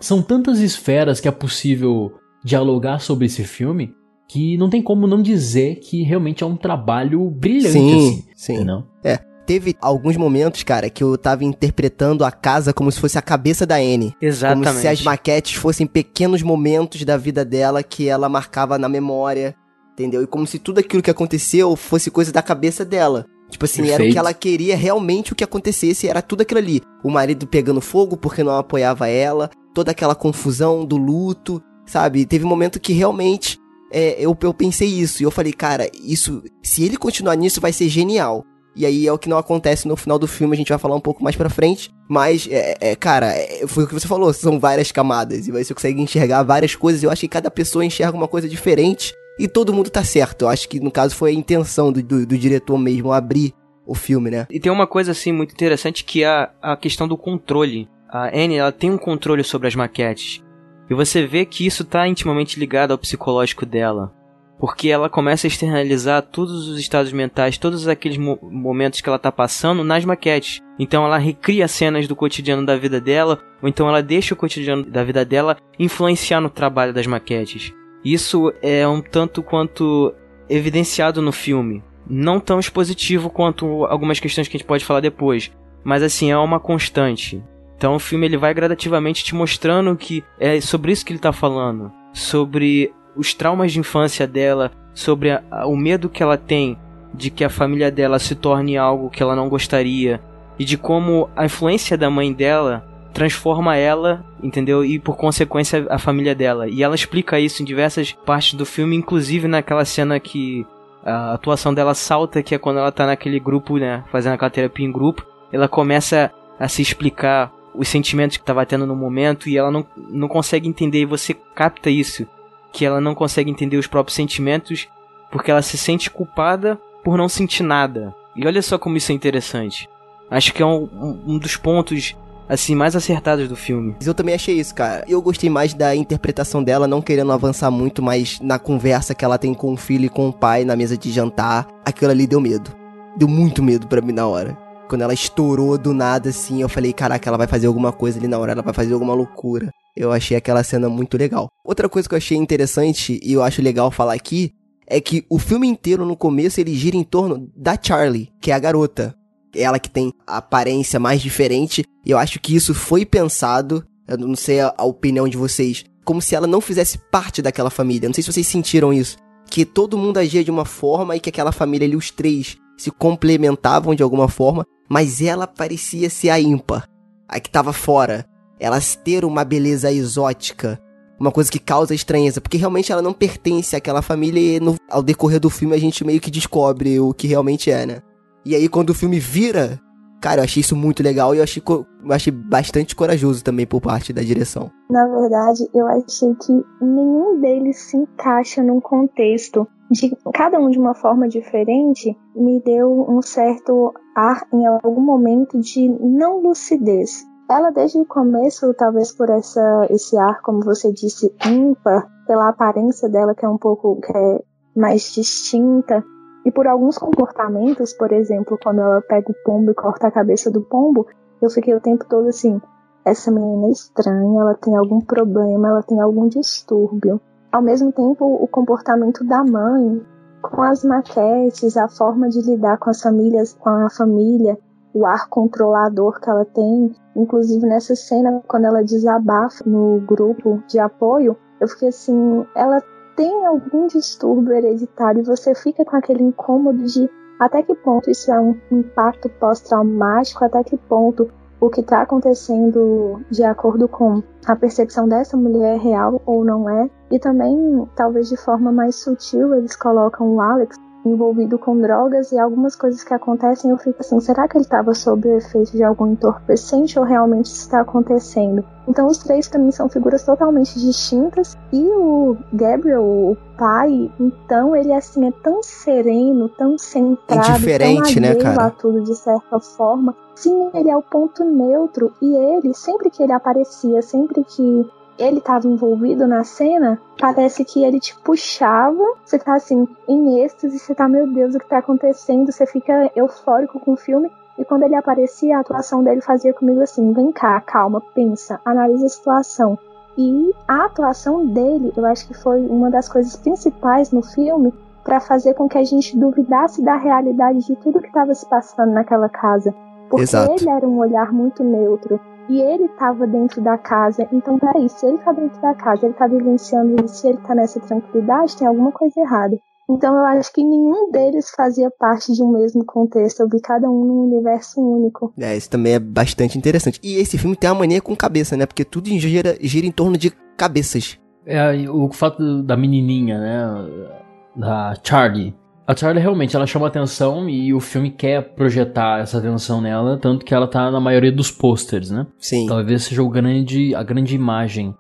são tantas esferas que é possível dialogar sobre esse filme que não tem como não dizer que realmente é um trabalho brilhante, sim, assim, sim. Não? É, teve alguns momentos, cara, que eu tava interpretando a casa como se fosse a cabeça da Anne. Exatamente. Como se as maquetes fossem pequenos momentos da vida dela que ela marcava na memória, entendeu? E como se tudo aquilo que aconteceu fosse coisa da cabeça dela. Tipo assim, Perfeito. era o que ela queria realmente o que acontecesse, era tudo aquilo ali. O marido pegando fogo porque não apoiava ela, toda aquela confusão do luto, sabe? Teve um momento que realmente é, eu, eu pensei isso. E eu falei, cara, isso. Se ele continuar nisso, vai ser genial. E aí é o que não acontece no final do filme, a gente vai falar um pouco mais pra frente. Mas, é, é cara, é, foi o que você falou, são várias camadas. E você consegue enxergar várias coisas. Eu acho que cada pessoa enxerga uma coisa diferente e todo mundo tá certo. Eu acho que no caso foi a intenção do, do, do diretor mesmo abrir o filme, né? E tem uma coisa assim muito interessante que é a, a questão do controle. A Anne, ela tem um controle sobre as maquetes. E você vê que isso tá intimamente ligado ao psicológico dela. Porque ela começa a externalizar todos os estados mentais, todos aqueles mo momentos que ela tá passando nas maquetes. Então ela recria cenas do cotidiano da vida dela, ou então ela deixa o cotidiano da vida dela influenciar no trabalho das maquetes. Isso é um tanto quanto evidenciado no filme. Não tão expositivo quanto algumas questões que a gente pode falar depois, mas assim, é uma constante. Então o filme ele vai gradativamente te mostrando que é sobre isso que ele está falando, sobre os traumas de infância dela, sobre a, a, o medo que ela tem de que a família dela se torne algo que ela não gostaria e de como a influência da mãe dela transforma ela, entendeu? E por consequência a família dela. E ela explica isso em diversas partes do filme, inclusive naquela cena que a atuação dela salta, que é quando ela tá naquele grupo, né, fazendo aquela terapia em grupo, ela começa a se explicar os sentimentos que estava tendo no momento e ela não, não consegue entender e você capta isso que ela não consegue entender os próprios sentimentos porque ela se sente culpada por não sentir nada. E olha só como isso é interessante. Acho que é um, um, dos pontos assim mais acertados do filme. Eu também achei isso, cara. Eu gostei mais da interpretação dela, não querendo avançar muito, mas na conversa que ela tem com o filho e com o pai na mesa de jantar, aquilo ali deu medo. Deu muito medo para mim na hora. Quando ela estourou do nada assim, eu falei, caraca, ela vai fazer alguma coisa ali na hora, ela vai fazer alguma loucura. Eu achei aquela cena muito legal. Outra coisa que eu achei interessante e eu acho legal falar aqui é que o filme inteiro no começo ele gira em torno da Charlie, que é a garota. Ela que tem a aparência mais diferente. Eu acho que isso foi pensado, eu não sei a, a opinião de vocês, como se ela não fizesse parte daquela família. Não sei se vocês sentiram isso. Que todo mundo agia de uma forma e que aquela família ali, os três, se complementavam de alguma forma, mas ela parecia ser a ímpar, a que tava fora elas ter uma beleza exótica, uma coisa que causa estranheza, porque realmente ela não pertence àquela família e no, ao decorrer do filme a gente meio que descobre o que realmente é, né? E aí quando o filme vira, cara, eu achei isso muito legal e eu achei, eu achei bastante corajoso também por parte da direção. Na verdade, eu achei que nenhum deles se encaixa num contexto de cada um de uma forma diferente, me deu um certo ar em algum momento de não lucidez ela desde o começo, talvez por essa esse ar, como você disse, ímpar, pela aparência dela que é um pouco que é mais distinta, e por alguns comportamentos, por exemplo, quando ela pega o pombo e corta a cabeça do pombo, eu fiquei o tempo todo assim, essa menina é estranha, ela tem algum problema, ela tem algum distúrbio. Ao mesmo tempo, o comportamento da mãe, com as maquetes, a forma de lidar com as famílias, com a família, o ar controlador que ela tem. Inclusive nessa cena, quando ela desabafa no grupo de apoio, eu fiquei assim, ela tem algum distúrbio hereditário e você fica com aquele incômodo de até que ponto isso é um impacto pós-traumático, até que ponto o que está acontecendo de acordo com a percepção dessa mulher é real ou não é. E também, talvez de forma mais sutil, eles colocam o Alex envolvido com drogas e algumas coisas que acontecem eu fico assim, será que ele estava sob o efeito de algum entorpecente ou realmente isso está acontecendo? Então os três para mim são figuras totalmente distintas e o Gabriel, o pai, então ele assim é tão sereno, tão centrado, Indiferente, tão né, cara? a tudo de certa forma. Sim, ele é o ponto neutro e ele sempre que ele aparecia, sempre que ele estava envolvido na cena, parece que ele te puxava, você tá assim, em êxtase, você tá, meu Deus, o que tá acontecendo? Você fica eufórico com o filme. E quando ele aparecia, a atuação dele fazia comigo assim: vem cá, calma, pensa, analisa a situação. E a atuação dele, eu acho que foi uma das coisas principais no filme para fazer com que a gente duvidasse da realidade de tudo que estava se passando naquela casa. Porque Exato. ele era um olhar muito neutro e ele estava dentro da casa. Então, peraí, se ele tá dentro da casa, ele tá vivenciando isso, se ele tá nessa tranquilidade, tem alguma coisa errada. Então, eu acho que nenhum deles fazia parte de um mesmo contexto. Eu vi cada um num universo único. É, isso também é bastante interessante. E esse filme tem uma mania com cabeça, né? Porque tudo gira, gira em torno de cabeças. É, o fato da menininha, né? Da Charlie. A Charlie realmente ela chama atenção e o filme quer projetar essa atenção nela, tanto que ela tá na maioria dos posters, né? Sim. Talvez seja o grande, a grande imagem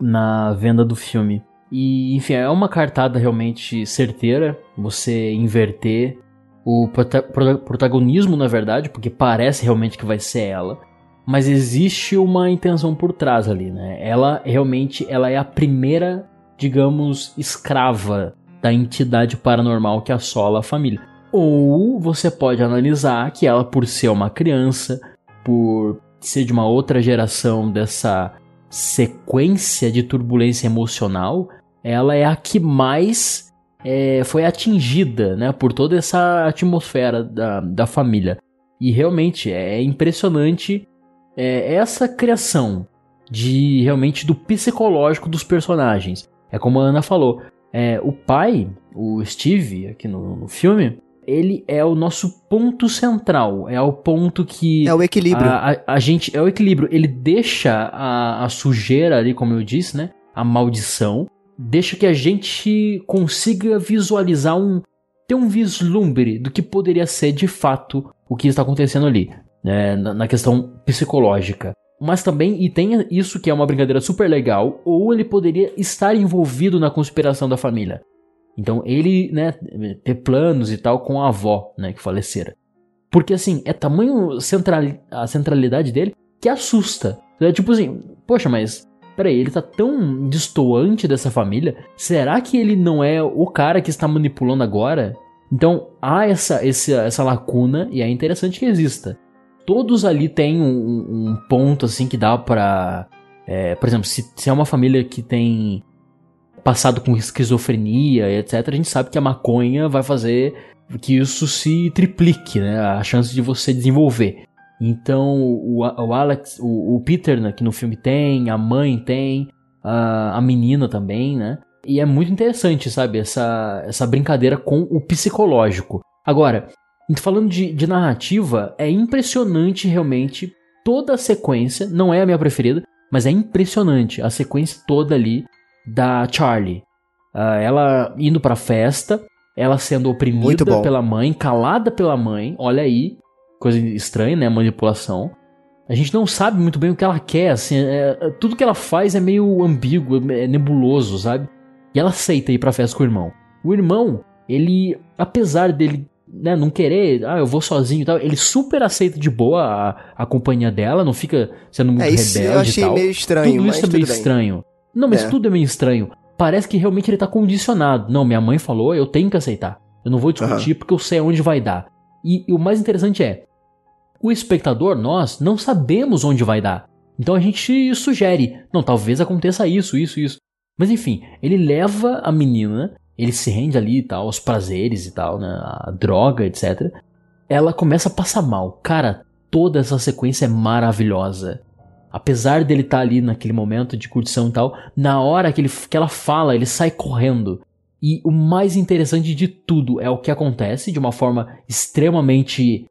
na venda do filme. E, enfim, é uma cartada realmente certeira você inverter o prota pro protagonismo, na verdade, porque parece realmente que vai ser ela. Mas existe uma intenção por trás ali, né? Ela realmente ela é a primeira, digamos, escrava da entidade paranormal que assola a família. Ou você pode analisar que ela, por ser uma criança, por ser de uma outra geração dessa sequência de turbulência emocional, ela é a que mais é, foi atingida né, por toda essa atmosfera da, da família. E realmente é impressionante é, essa criação de realmente do psicológico dos personagens. É como a Ana falou, é, o pai, o Steve, aqui no, no filme, ele é o nosso ponto central, é o ponto que. É o equilíbrio. A, a, a gente. É o equilíbrio. Ele deixa a, a sujeira ali, como eu disse, né? A maldição. Deixa que a gente consiga visualizar um. ter um vislumbre do que poderia ser de fato o que está acontecendo ali. Né, na, na questão psicológica. Mas também, e tem isso que é uma brincadeira super legal, ou ele poderia estar envolvido na conspiração da família. Então ele, né, ter planos e tal com a avó, né, que falecera. Porque assim, é tamanho central, a centralidade dele que assusta. É tipo assim, poxa, mas peraí, ele tá tão distoante dessa família, será que ele não é o cara que está manipulando agora? Então há essa, essa, essa lacuna e é interessante que exista. Todos ali têm um, um ponto assim que dá pra. É, por exemplo, se, se é uma família que tem passado com esquizofrenia, etc., a gente sabe que a maconha vai fazer que isso se triplique, né? A chance de você desenvolver. Então, o, o Alex, o, o Peter, né, que no filme tem, a mãe tem, a, a menina também, né? E é muito interessante, sabe? Essa, essa brincadeira com o psicológico. Agora, falando de, de narrativa, é impressionante realmente toda a sequência. Não é a minha preferida, mas é impressionante a sequência toda ali da Charlie. Uh, ela indo pra festa, ela sendo oprimida pela mãe, calada pela mãe, olha aí, coisa estranha, né? Manipulação. A gente não sabe muito bem o que ela quer, assim, é, é, tudo que ela faz é meio ambíguo, é nebuloso, sabe? E ela aceita ir pra festa com o irmão. O irmão, ele, apesar dele né, não querer, ah, eu vou sozinho e tal, ele super aceita de boa a, a companhia dela, não fica sendo muito é, isso rebelde eu achei e tal. meio estranho, tudo isso é meio bem. estranho. Não, mas é. tudo é meio estranho. Parece que realmente ele tá condicionado. Não, minha mãe falou, eu tenho que aceitar. Eu não vou discutir uhum. porque eu sei onde vai dar. E, e o mais interessante é, o espectador, nós, não sabemos onde vai dar. Então a gente sugere, não, talvez aconteça isso, isso, isso. Mas enfim, ele leva a menina, ele se rende ali e tal, aos prazeres e tal, né, a droga, etc. Ela começa a passar mal. Cara, toda essa sequência é maravilhosa apesar dele estar tá ali naquele momento de curtição e tal, na hora que, ele, que ela fala, ele sai correndo. E o mais interessante de tudo é o que acontece de uma forma extremamente,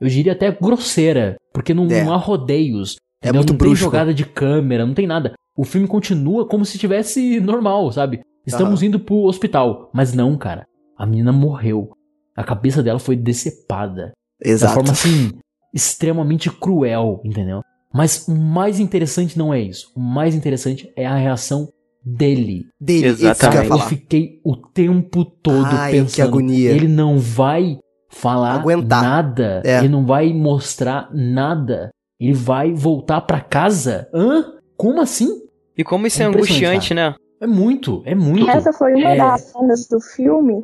eu diria até grosseira, porque não, é. não há rodeios. É muito não brusco. tem jogada de câmera, não tem nada. O filme continua como se tivesse normal, sabe? Estamos uhum. indo pro hospital. Mas não, cara. A menina morreu. A cabeça dela foi decepada. Exato. Da forma assim, extremamente cruel, entendeu? Mas o mais interessante não é isso. O mais interessante é a reação dele. Dele, Exatamente. Cara, eu fiquei o tempo todo Ai, pensando. Que agonia. Ele não vai falar Aguentar. nada. É. Ele não vai mostrar nada. Ele vai voltar para casa. Hã? Como assim? E como isso é, é angustiante, né? É muito, é muito. Essa foi uma é... das cenas do filme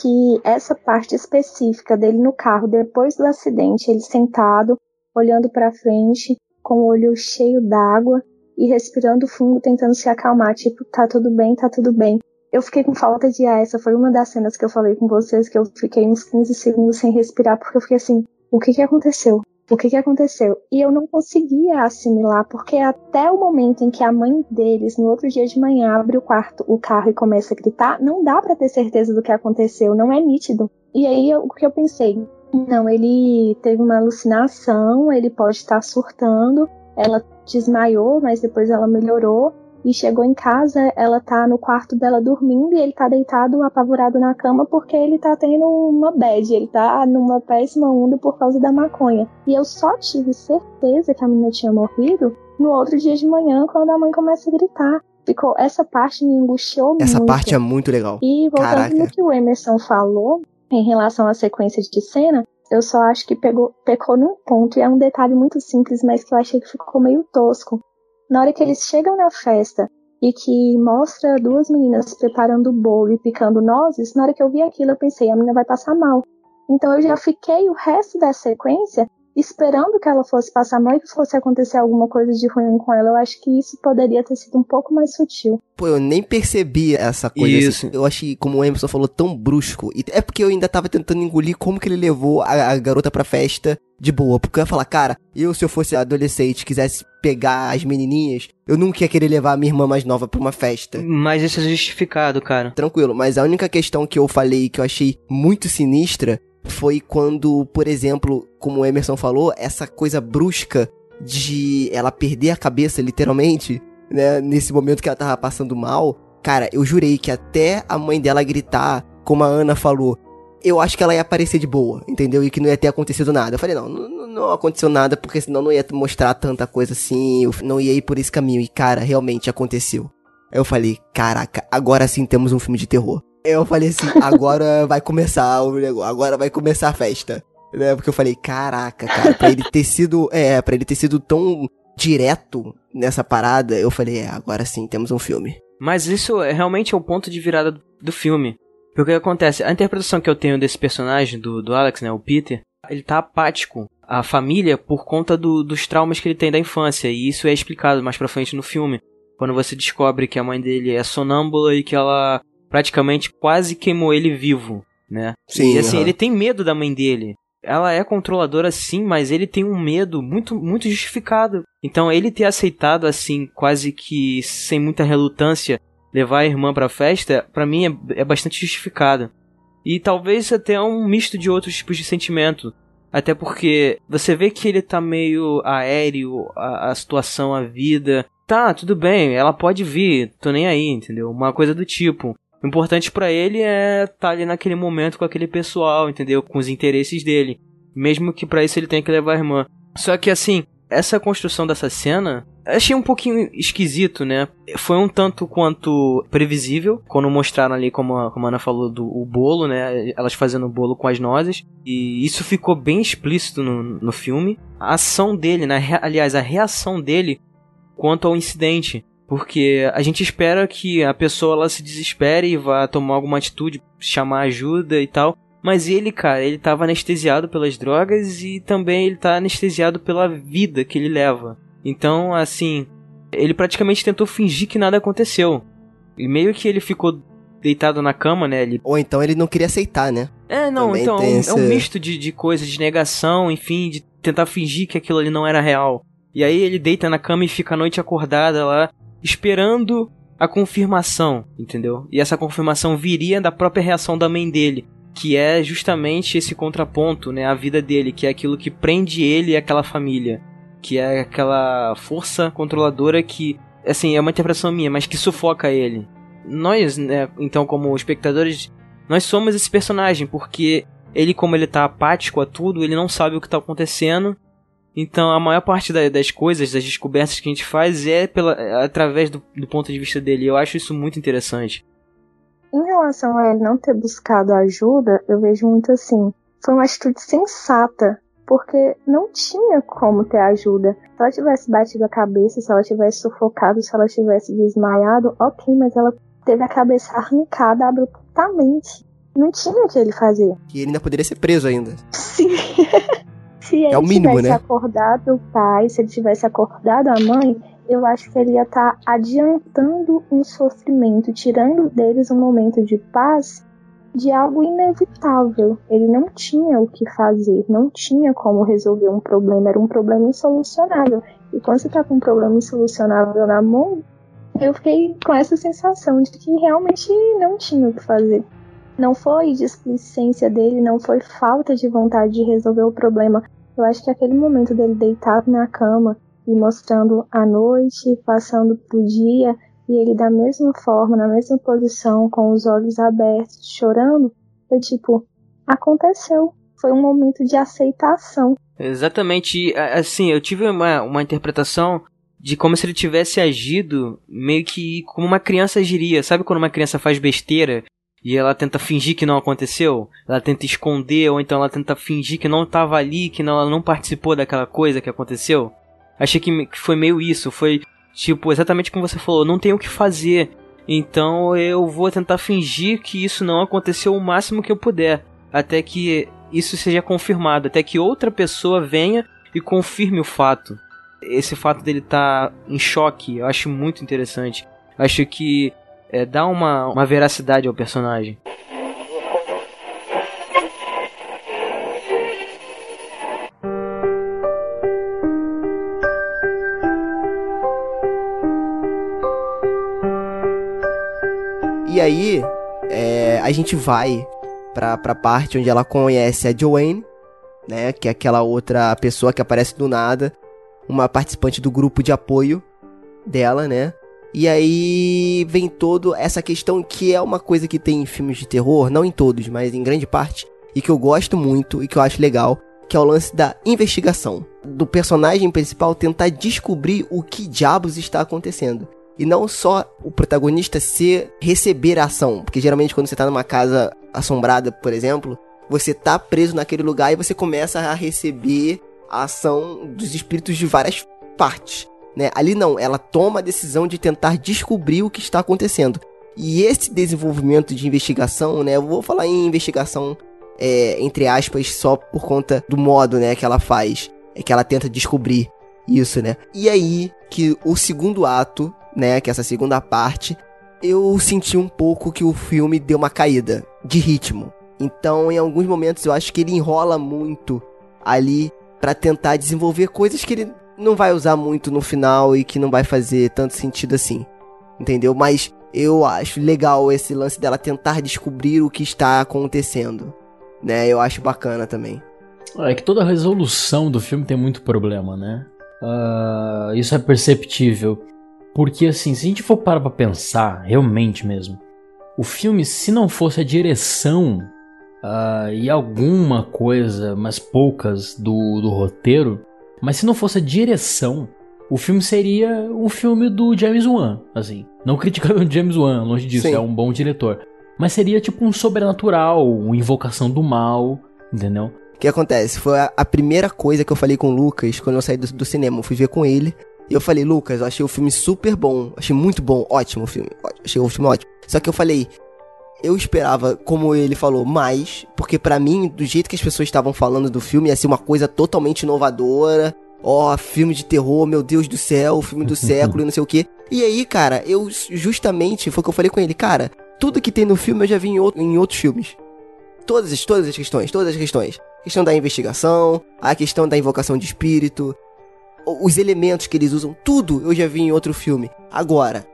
que essa parte específica dele no carro, depois do acidente, ele sentado, olhando para frente, com o olho cheio d'água e respirando fundo, tentando se acalmar, tipo, tá tudo bem, tá tudo bem. Eu fiquei com falta de ar, essa foi uma das cenas que eu falei com vocês, que eu fiquei uns 15 segundos sem respirar, porque eu fiquei assim, o que que aconteceu? O que que aconteceu? E eu não conseguia assimilar, porque até o momento em que a mãe deles, no outro dia de manhã, abre o quarto, o carro e começa a gritar, não dá para ter certeza do que aconteceu, não é nítido. E aí o que eu pensei? Não, ele teve uma alucinação, ele pode estar surtando. Ela desmaiou, mas depois ela melhorou. E chegou em casa, ela tá no quarto dela dormindo e ele tá deitado, apavorado na cama porque ele tá tendo uma bad, ele tá numa péssima onda por causa da maconha. E eu só tive certeza que a menina tinha morrido no outro dia de manhã, quando a mãe começa a gritar. ficou. Essa parte me angustiou Essa muito. parte é muito legal. E voltando Caraca. no que o Emerson falou em relação à sequência de cena, eu só acho que pegou, pecou num ponto, e é um detalhe muito simples, mas que eu achei que ficou meio tosco. Na hora que eles chegam na festa e que mostra duas meninas preparando bolo e picando nozes, na hora que eu vi aquilo, eu pensei, a menina vai passar mal. Então eu já fiquei o resto da sequência esperando que ela fosse passar mal e que fosse acontecer alguma coisa de ruim com ela. Eu acho que isso poderia ter sido um pouco mais sutil. Pô, eu nem percebi essa coisa. Isso. assim. Eu achei, como o Emerson falou, tão brusco. E é porque eu ainda tava tentando engolir como que ele levou a, a garota pra festa de boa. Porque eu ia falar, cara, eu se eu fosse adolescente quisesse pegar as menininhas, eu nunca ia querer levar a minha irmã mais nova pra uma festa. Mas isso é justificado, cara. Tranquilo, mas a única questão que eu falei que eu achei muito sinistra foi quando, por exemplo, como o Emerson falou, essa coisa brusca de ela perder a cabeça, literalmente, né? Nesse momento que ela tava passando mal. Cara, eu jurei que até a mãe dela gritar, como a Ana falou, eu acho que ela ia aparecer de boa, entendeu? E que não ia ter acontecido nada. Eu falei, não, não, não aconteceu nada, porque senão não ia mostrar tanta coisa assim, eu não ia ir por esse caminho. E, cara, realmente aconteceu. Aí eu falei, caraca, agora sim temos um filme de terror. Eu falei assim, agora vai começar o negócio, agora vai começar a festa. Né? Porque eu falei, caraca, cara, pra ele ter sido, é, pra ele ter sido tão direto nessa parada, eu falei, é, agora sim temos um filme. Mas isso é realmente é o ponto de virada do, filme. Porque o que acontece? A interpretação que eu tenho desse personagem, do, do Alex, né, o Peter, ele tá apático à família por conta do- dos traumas que ele tem da infância. E isso é explicado mais pra frente no filme. Quando você descobre que a mãe dele é sonâmbula e que ela praticamente quase queimou ele vivo, né? Sim, e assim, aham. ele tem medo da mãe dele. Ela é controladora sim, mas ele tem um medo muito, muito justificado. Então ele ter aceitado assim, quase que sem muita relutância, levar a irmã pra festa, pra mim é, é bastante justificado. E talvez até um misto de outros tipos de sentimento. Até porque você vê que ele tá meio aéreo, a, a situação, a vida. Tá, tudo bem, ela pode vir, tô nem aí, entendeu? Uma coisa do tipo. O importante pra ele é estar tá ali naquele momento com aquele pessoal, entendeu? Com os interesses dele. Mesmo que pra isso ele tenha que levar a irmã. Só que assim, essa construção dessa cena, achei um pouquinho esquisito, né? Foi um tanto quanto previsível, quando mostraram ali, como a, como a Ana falou, do o bolo, né? Elas fazendo o bolo com as nozes. E isso ficou bem explícito no, no filme. A ação dele, né? Aliás, a reação dele quanto ao incidente. Porque a gente espera que a pessoa ela se desespere e vá tomar alguma atitude, chamar ajuda e tal. Mas ele, cara, ele tava anestesiado pelas drogas e também ele tá anestesiado pela vida que ele leva. Então, assim, ele praticamente tentou fingir que nada aconteceu. E meio que ele ficou deitado na cama, né? Ele Ou então ele não queria aceitar, né? é, não, Também então é um, esse- é um misto de, de coisas, de negação, enfim, de tentar fingir que aquilo ali não era real. E aí ele deita na cama e fica a noite acordada lá, esperando a confirmação, entendeu? E essa confirmação viria da própria reação da mãe dele, que é justamente esse contraponto, né? A vida dele, que é aquilo que prende ele e aquela família. Que é aquela força controladora que, assim, é uma interpretação minha, mas que sufoca ele. Nós, né, então, como espectadores, nós somos esse personagem, porque ele, como ele tá apático a tudo, ele não sabe o que tá acontecendo. Então, a maior parte da- das coisas, das descobertas que a gente faz é pela, é através do, do ponto de vista dele. Eu acho isso muito interessante. Em relação a ele não ter buscado ajuda, eu vejo muito assim. Foi uma atitude sensata, porque não tinha como ter ajuda. Se ela tivesse batido a cabeça, se ela tivesse sufocado, se ela tivesse desmaiado, ok, mas ela teve a cabeça arrancada abruptamente. Não tinha o que ele fazer. E ele ainda poderia ser preso ainda. Sim. se ele É o mínimo, tivesse né? acordado o pai, se ele tivesse acordado a mãe, eu acho que ele ia estar adiantando um sofrimento, tirando deles um momento de paz de algo inevitável. Ele não tinha o que fazer, não tinha como resolver um problema, era um problema insolucionável. E quando você tá com um problema insolucionável na mão, eu fiquei com essa sensação de que realmente não tinha o que fazer. Não foi displicência dele, não foi falta de vontade de resolver o problema. Eu acho que aquele momento dele deitado na cama e mostrando a noite, passando pro dia, e ele da mesma forma, na mesma posição, com os olhos abertos, chorando, foi tipo, aconteceu. Foi um momento de aceitação. Exatamente, assim, eu tive uma, uma interpretação de como se ele tivesse agido meio que como uma criança agiria. Sabe quando uma criança faz besteira e ela tenta fingir que não aconteceu? Ela tenta esconder ou então ela tenta fingir que não estava ali, que não, ela não participou daquela coisa que aconteceu? Achei que que foi meio isso, foi tipo exatamente como você falou, não tem o que fazer. Então eu vou tentar fingir que isso não aconteceu o máximo que eu puder, até que isso seja confirmado, até que outra pessoa venha e confirme o fato. Esse fato dele estar tá em choque, eu acho muito interessante. Acho que é, dá uma, uma veracidade ao personagem. E aí, é, a gente vai pra, pra parte onde ela conhece a Joanne, né? Que é aquela outra pessoa que aparece do nada. Uma participante do grupo de apoio dela, né? E aí vem todo essa questão que é uma coisa que tem em filmes de terror, não em todos, mas em grande parte, e que eu gosto muito e que eu acho legal, que é o lance da investigação. Do personagem principal tentar descobrir o que diabos está acontecendo. E não só o protagonista ser receber a ação, porque geralmente quando você tá numa casa assombrada, por exemplo, você tá preso naquele lugar e você começa a receber a ação dos espíritos de várias partes. Né? Ali não, ela toma a decisão de tentar descobrir o que está acontecendo. E esse desenvolvimento de investigação, né? Eu vou falar em investigação é, entre aspas só por conta do modo, né, que ela faz, é que ela tenta descobrir isso, né? E aí que o segundo ato né, que é essa segunda parte, eu senti um pouco que o filme deu uma caída de ritmo. Então, em alguns momentos eu acho que ele enrola muito ali para tentar desenvolver coisas que ele não vai usar muito no final e que não vai fazer tanto sentido assim. Entendeu? Mas eu acho legal esse lance dela tentar descobrir o que está acontecendo. Né? Eu acho bacana também. É que toda a resolução do filme tem muito problema, né? Uh, isso é perceptível. Porque, assim, se a gente for parar pra pensar, realmente mesmo, o filme, se não fosse a direção uh, e alguma coisa, mas poucas, do, do roteiro, mas se não fosse a direção, o filme seria um filme do James Wan, assim. Não criticando o James Wan, longe disso, Sim. é um bom diretor. Mas seria tipo um sobrenatural, uma invocação do mal, entendeu? O que acontece? Foi a, a, primeira coisa que eu falei com o Lucas quando eu saí do, do cinema. Eu fui ver com ele. E eu falei, Lucas, eu achei o filme super bom. Achei muito bom. Ótimo o filme. Achei o filme ótimo. Só que eu falei, eu esperava, como ele falou, mais. Porque para mim, do jeito que as pessoas estavam falando do filme, ia ser uma coisa totalmente inovadora. Ó, oh, filme de terror, meu Deus do céu, filme do século e não sei o que. E aí, cara, eu justamente, foi o que eu falei com ele, cara, tudo que tem no filme eu já vi em, outro, em outros filmes. Todas as, todas as questões, todas as questões. A questão da investigação, a questão da invocação de espírito, os elementos que eles usam, tudo eu já vi em outro filme. Agora,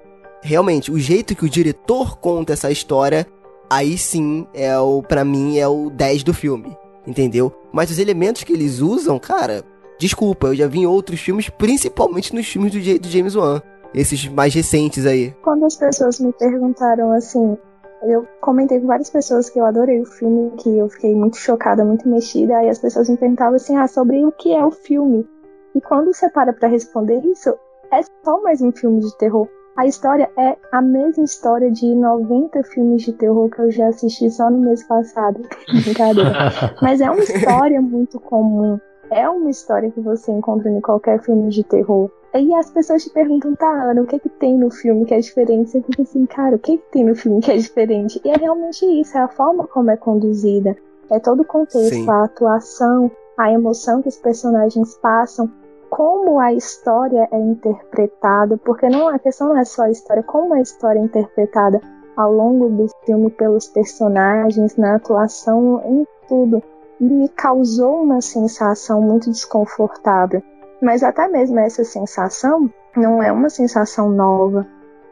realmente, o jeito que o diretor conta essa história, aí sim é o, para mim, é o 10 do filme, entendeu? Mas os elementos que eles usam, cara, desculpa, eu já vi em outros filmes, principalmente nos filmes do, do James Wan, esses mais recentes aí. Quando as pessoas me perguntaram assim, eu comentei com várias pessoas que eu adorei o filme, que eu fiquei muito chocada, muito mexida, aí as pessoas me perguntavam assim, ah, sobre o que é o filme. E quando você para pra responder isso, é só mais um filme de terror. A história é a mesma história de 90 filmes de terror que eu já assisti só no mês passado. Brincadeira. Mas é uma história muito comum. É uma história que você encontra em qualquer filme de terror. E as pessoas te perguntam, tá, Ana, o que é que tem no filme que é diferente? Você fica assim, cara, o que é que tem no filme que é diferente? E é realmente isso, é a forma como é conduzida. É todo o contexto, Sim. a atuação, a emoção que os personagens passam como a história é interpretada, porque não a questão não é só a história, como a história é interpretada ao longo do filme pelos personagens, na atuação, em tudo. E me causou uma sensação muito desconfortável. Mas até mesmo essa sensação não é uma sensação nova.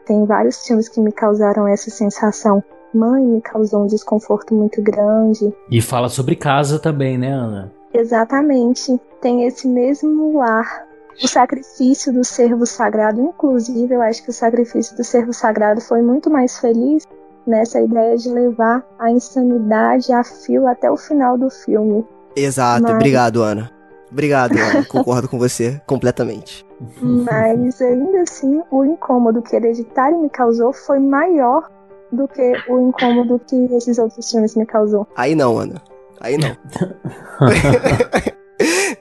Tem vários filmes que me causaram essa sensação. Mãe me causou um desconforto muito grande. E fala sobre casa também, né, Ana? Exatamente. Tem esse mesmo lar. O sacrifício do servo sagrado, inclusive, eu acho que o sacrifício do servo sagrado foi muito mais feliz nessa ideia de levar a insanidade a fio até o final do filme. Exato, Mas... obrigado, Ana. Obrigado, Ana. Concordo com você completamente. Mas ainda assim, o incômodo que Hereditário me causou foi maior do que o incômodo que esses outros filmes me causou. Aí não, Ana. Aí não.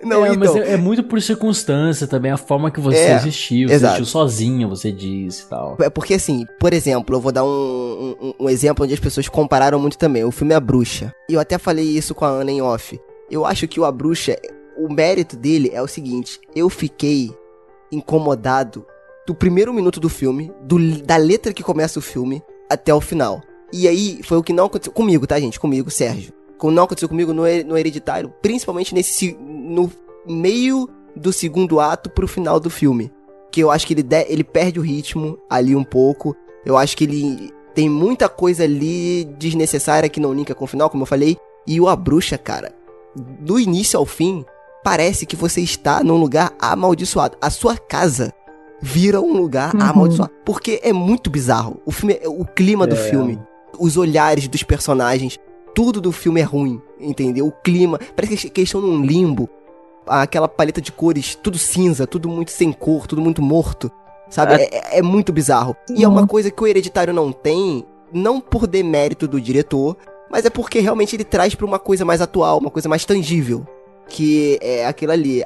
não, é, então. mas é, é muito por circunstância também, a forma que você É, existiu. Você exato. existiu sozinha, você disse e tal. É porque assim, por exemplo, eu vou dar um, um, um exemplo onde as pessoas compararam muito também. O filme A Bruxa. E eu até falei isso com a Ana em off. Eu acho que o A Bruxa, o mérito dele é o seguinte: eu fiquei incomodado do primeiro minuto do filme, do- da letra que começa o filme, até o final. E aí foi o que não aconteceu comigo, tá, gente? Comigo, Sérgio. Não aconteceu comigo no, no Hereditário, principalmente nesse se- no meio do segundo ato pro final do filme que eu acho que ele, de- ele perde o ritmo ali um pouco. Eu acho que ele tem muita coisa ali desnecessária que não linka com o final, como eu falei. E o A Bruxa, cara, do início ao fim, parece que você está num lugar amaldiçoado. A sua casa vira um lugar Uhum. amaldiçoado. Porque é muito bizarro. O filme, o clima do É. filme, os olhares dos personagens, tudo do filme é ruim, entendeu? O clima, parece que eles estão num limbo aquela paleta de cores, tudo cinza, tudo muito sem cor, tudo muito morto. Sabe? É- É, é muito bizarro. E é uma coisa que o Hereditário não tem, não por demérito do diretor, mas é porque realmente ele traz pra uma coisa mais atual, uma coisa mais tangível. Que é aquilo ali.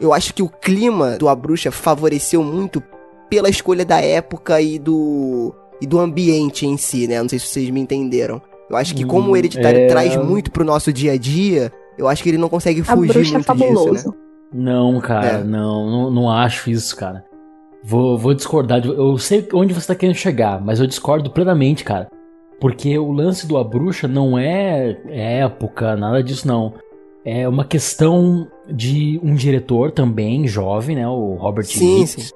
Eu acho que o clima do A Bruxa favoreceu muito pela escolha da época e do. e do ambiente em si, né? Não sei se vocês me entenderam. Eu acho que como Hum, o Hereditário é. traz muito pro nosso dia a dia, eu acho que ele não consegue A fugir bruxa é muito disso, né? Não, cara, É. não, não, não acho isso, cara. Vou, vou discordar. Eu sei onde você tá querendo chegar, mas eu discordo plenamente, cara. Porque o lance do A Bruxa não é época, nada disso não. É uma questão de um diretor também, jovem, né? O Robert Sim, Hicks. sim.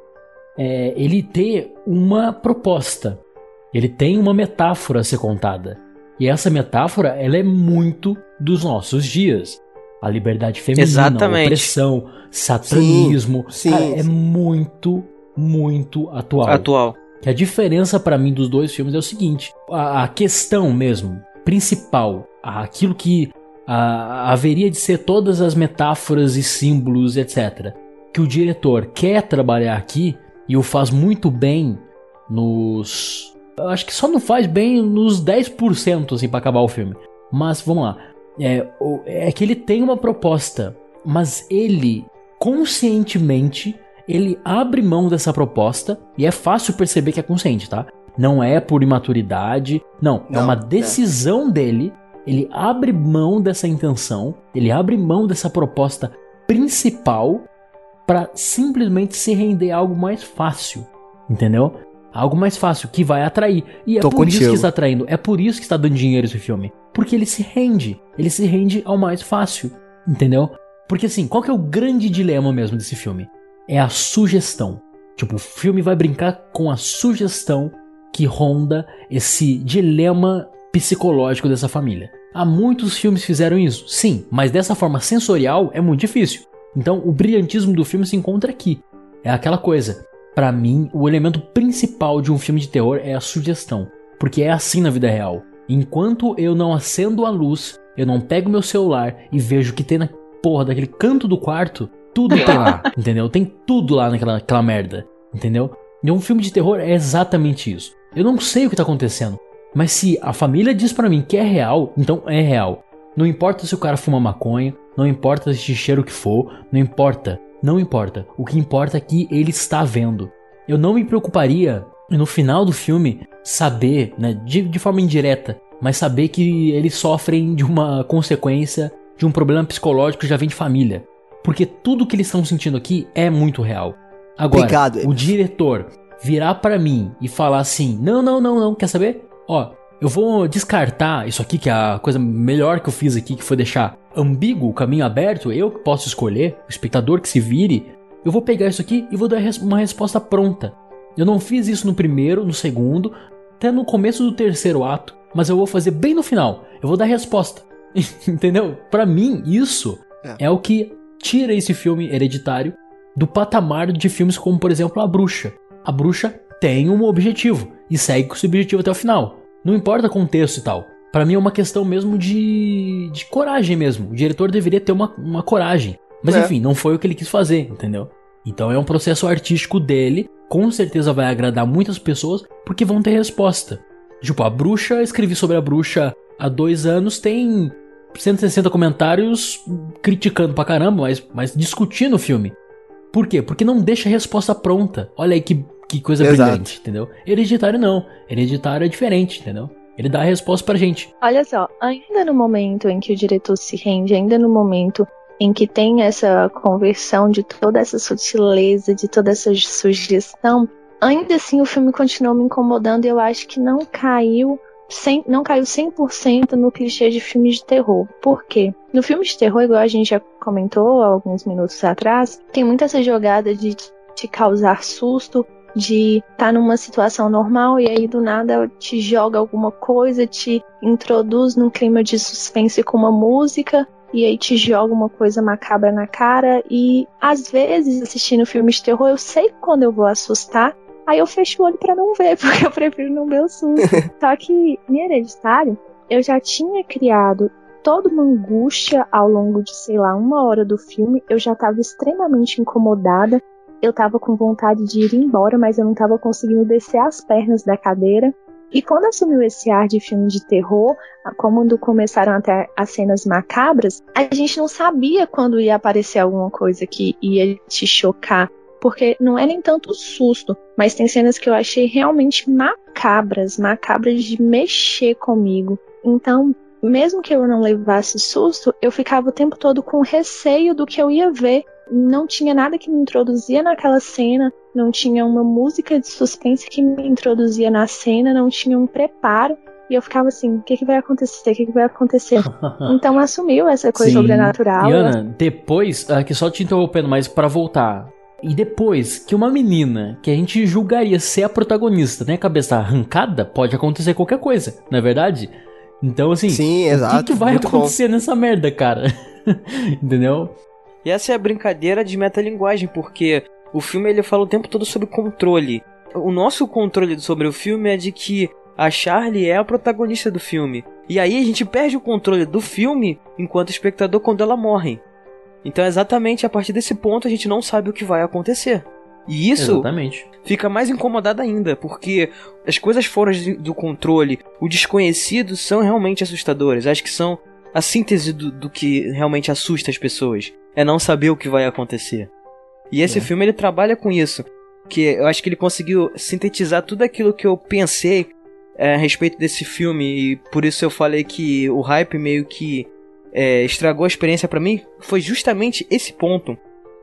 é, ele ter uma proposta. Ele tem uma metáfora a ser contada. E essa metáfora, ela é muito dos nossos dias. A liberdade feminina, Exatamente. a opressão, satanismo. Sim, cara, sim. é muito, muito atual. Atual. Que a diferença pra mim dos dois filmes é o seguinte: a, a questão mesmo, principal, aquilo que a- haveria de ser todas as metáforas e símbolos, etc. Que o diretor quer trabalhar aqui e o faz muito bem nos. Eu acho que só não faz bem nos 10% assim, pra acabar o filme. Mas vamos lá. É, é que ele tem uma proposta, mas ele conscientemente ele abre mão dessa proposta e é fácil perceber que é consciente, tá? Não é por imaturidade, não, é Não, uma é. decisão dele. Ele abre mão dessa intenção, ele abre mão dessa proposta principal pra simplesmente se render a algo mais fácil, entendeu? Algo mais fácil que vai atrair. E é Tô por isso contigo. que está atraindo, é por isso que está dando dinheiro esse filme, porque ele se rende, ele se rende ao mais fácil, entendeu? Porque assim, qual que é o grande dilema mesmo desse filme? É a sugestão. Tipo, o filme vai brincar com a sugestão que ronda esse dilema psicológico dessa família. Há muitos filmes que fizeram isso, sim, mas dessa forma sensorial é muito difícil. Então, o brilhantismo do filme se encontra aqui. É aquela coisa. Pra mim, o elemento principal de um filme de terror é a sugestão, porque é assim na vida real. Enquanto eu não acendo a luz, eu não pego meu celular e vejo o que tem na porra daquele canto do quarto, tudo tem lá, entendeu? Tem tudo lá naquela aquela merda, entendeu? E um filme de terror é exatamente isso. Eu não sei o que tá acontecendo, mas se a família diz pra mim que é real, então é real. Não importa se o cara fuma maconha, não importa se cheiro o que for, não importa, não importa. O que importa é que ele está vendo. Eu não me preocuparia no final do filme saber, né, de, de forma indireta, mas saber que eles sofrem de uma consequência de um problema psicológico que já vem de família. Porque tudo que eles estão sentindo aqui é muito real. Agora, Obrigado, o diretor virar pra mim e falar assim: "Não, não, não, não, quer saber? Ó, eu vou descartar isso aqui que é a coisa melhor que eu fiz aqui, que foi deixar ambíguo o caminho aberto, eu que posso escolher, o espectador que se vire. Eu vou pegar isso aqui e vou dar uma resposta pronta. Eu não fiz isso no primeiro, no segundo, até no começo do terceiro ato, mas eu vou fazer bem no final. Eu vou dar a resposta. Entendeu? Pra mim, isso É. é o que tira esse filme hereditário do patamar de filmes como, por exemplo, A Bruxa. A Bruxa tem um objetivo e segue com esse objetivo até o final. Não importa contexto e tal. Pra mim é uma questão mesmo de, de coragem mesmo. O diretor deveria ter uma, uma coragem. Mas É. enfim, não foi o que ele quis fazer, entendeu? Então é um processo artístico dele, com certeza vai agradar muitas pessoas, porque vão ter resposta. Tipo, a bruxa, escrevi sobre a bruxa há dois anos, tem 160 comentários criticando pra caramba, mas, mas discutindo o filme. Por quê? Porque não deixa a resposta pronta. Olha aí que, que coisa Exato. brilhante, entendeu? Hereditário não. Hereditário é diferente, entendeu? Ele dá a resposta pra gente. Olha só, ainda no momento em que o diretor se rende, ainda no momento em que tem essa conversão de toda essa sutileza, de toda essa sugestão, ainda assim o filme continuou me incomodando e eu acho que não caiu 100, não caiu 100% no clichê de filmes de terror. Por quê? No filme de terror, igual a gente já comentou alguns minutos atrás, tem muita essa jogada de te causar susto, de estar tá numa situação normal e aí do nada te joga alguma coisa, te introduz num clima de suspense com uma música e aí te joga uma coisa macabra na cara e às vezes assistindo filmes de terror eu sei quando eu vou assustar, aí eu fecho o olho para não ver, porque eu prefiro não ver o susto. Só que em Hereditário eu já tinha criado toda uma angústia ao longo de, sei lá, uma hora do filme, eu já estava extremamente incomodada eu tava com vontade de ir embora, mas eu não tava conseguindo descer as pernas da cadeira. E quando assumiu esse ar de filme de terror, quando começaram até as cenas macabras, a gente não sabia quando ia aparecer alguma coisa que ia te chocar. Porque não é nem tanto susto, mas tem cenas que eu achei realmente macabras, macabras de mexer comigo. Então, mesmo que eu não levasse susto, eu ficava o tempo todo com receio do que eu ia ver não tinha nada que me introduzia naquela cena, não tinha uma música de suspense que me introduzia na cena, não tinha um preparo. E eu ficava assim, o que, que vai acontecer? O que, que vai acontecer? então assumiu essa coisa Sim. sobrenatural. E Ana, depois, aqui só te interrompendo, mas para voltar. E depois que uma menina que a gente julgaria ser a protagonista tem a cabeça arrancada, pode acontecer qualquer coisa, não é verdade? Então, assim, Sim, o exato. que, que vai muito bom. acontecer nessa merda, cara? Entendeu? E essa é a brincadeira de metalinguagem, porque o filme ele fala o tempo todo sobre controle. O nosso controle sobre o filme é de que a Charlie é a protagonista do filme. E aí a gente perde o controle do filme enquanto espectador quando ela morre. Então, exatamente a partir desse ponto, a gente não sabe o que vai acontecer. E isso Exatamente. fica mais incomodado ainda, porque as coisas fora do controle, o desconhecido, são realmente assustadores. Acho que são a síntese do, do que realmente assusta as pessoas. É não saber o que vai acontecer. E esse É. filme ele trabalha com isso. Que eu acho que ele conseguiu sintetizar tudo aquilo que eu pensei é, a respeito desse filme. E por isso eu falei que o hype meio que é, estragou a experiência pra mim. Foi justamente esse ponto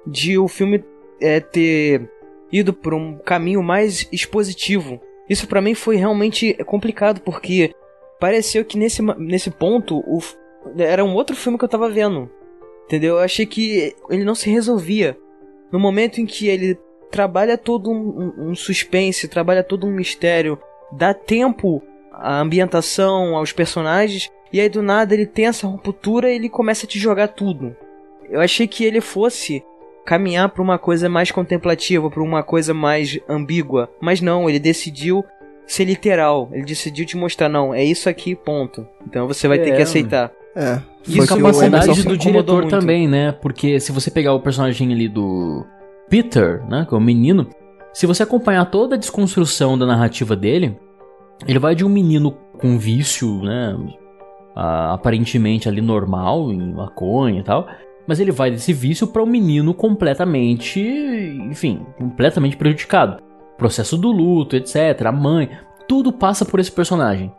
de o filme é, ter ido por um caminho mais expositivo. Isso pra mim foi realmente complicado porque pareceu que nesse, nesse ponto o era um outro filme que eu tava vendo. Entendeu? Eu achei que ele não se resolvia. No momento em que ele trabalha todo um, um- um suspense, trabalha todo um mistério, dá tempo à ambientação, aos personagens, e aí do nada ele tem essa ruptura e ele começa a te jogar tudo. Eu achei que ele fosse caminhar para uma coisa mais contemplativa, para uma coisa mais ambígua, mas não, ele decidiu ser literal. Ele decidiu te mostrar, não, é isso aqui, ponto. Então você vai ter É, que aceitar. É. E que o capacidade do diretor muito. também, né? Porque se você pegar o personagem ali do Peter, né? Que é o menino. Se você acompanhar toda a desconstrução da narrativa dele, ele vai de um menino com vício, né? ah, aparentemente ali normal, em maconha e tal. Mas ele vai desse vício para um menino completamente, enfim, completamente prejudicado. Processo do luto, etc. A mãe, tudo passa por esse personagem.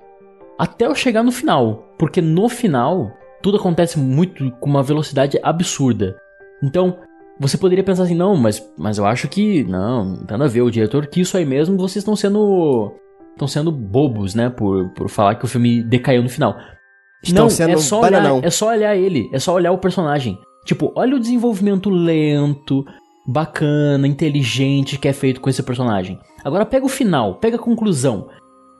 Até eu chegar no final, porque no final tudo acontece muito com uma velocidade absurda. Então, você poderia pensar assim, não, mas, mas eu acho que não, não tem nada a ver, o diretor que isso aí mesmo, vocês estão sendo estão sendo bobos, né, por, por falar que o filme decaiu no final. Estão não, sendo é só olhar, é só olhar ele, é só olhar o personagem. Tipo, olha o desenvolvimento lento, bacana, inteligente que é feito com esse personagem. Agora pega o final, pega a conclusão.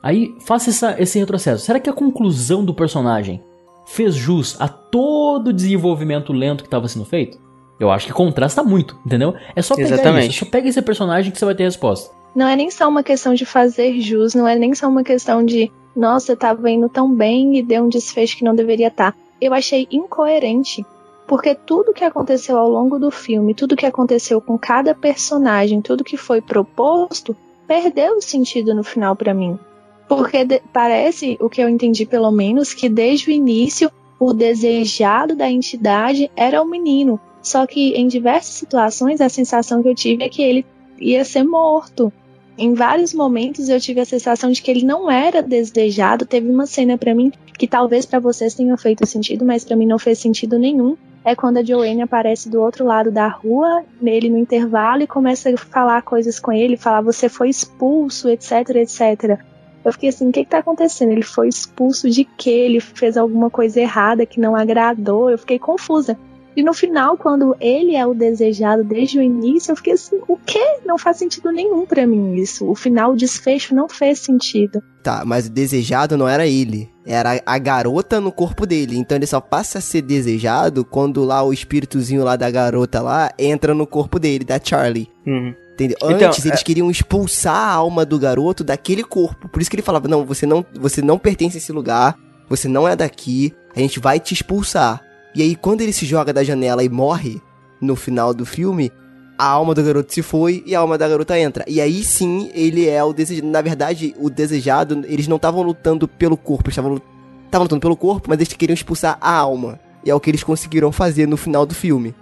Aí faça essa- esse retrocesso. Será que a conclusão do personagem fez jus a todo o desenvolvimento lento que estava sendo feito? Eu acho que contrasta muito, entendeu? É só pegar Exatamente. isso, é só pega esse personagem que você vai ter a resposta. Não é nem só uma questão de fazer jus, não é nem só uma questão de, nossa, tava indo tão bem e deu um desfecho que não deveria estar. Eu achei incoerente. Porque tudo que aconteceu ao longo do filme, tudo que aconteceu com cada personagem, tudo que foi proposto, perdeu o sentido no final para mim. Porque parece, o que eu entendi pelo menos, que desde o início o desejado da entidade era o menino. Só que em diversas situações a sensação que eu tive é que ele ia ser morto. Em vários momentos eu tive a sensação de que ele não era desejado. Teve uma cena para mim que talvez para vocês tenha feito sentido, mas para mim não fez sentido nenhum. É quando a Joanne aparece do outro lado da rua, nele no intervalo e começa a falar coisas com ele, falar você foi expulso, etc, etc. Eu fiquei assim, o que, que tá acontecendo? Ele foi expulso de quê? Ele fez alguma coisa errada que não agradou? Eu fiquei confusa. E no final, quando ele é o desejado desde o início, eu fiquei assim, o quê? Não faz sentido nenhum para mim isso. O final, o desfecho não fez sentido. Tá, mas o desejado não era ele. Era a garota no corpo dele. Então ele só passa a ser desejado quando lá o espíritozinho lá da garota lá entra no corpo dele, da Charlie. Uhum. Entendeu? Então, Antes eles é- queriam expulsar a alma do garoto daquele corpo. Por isso que ele falava: "Não, você não, você não pertence a esse lugar. Você não é daqui. A gente vai te expulsar". E aí quando ele se joga da janela e morre no final do filme, a alma do garoto se foi e a alma da garota entra. E aí sim, ele é o desejado. Na verdade, o desejado, eles não estavam lutando pelo corpo, eles estavam lu- estavam lutando pelo corpo, mas eles queriam expulsar a alma. E é o que eles conseguiram fazer no final do filme.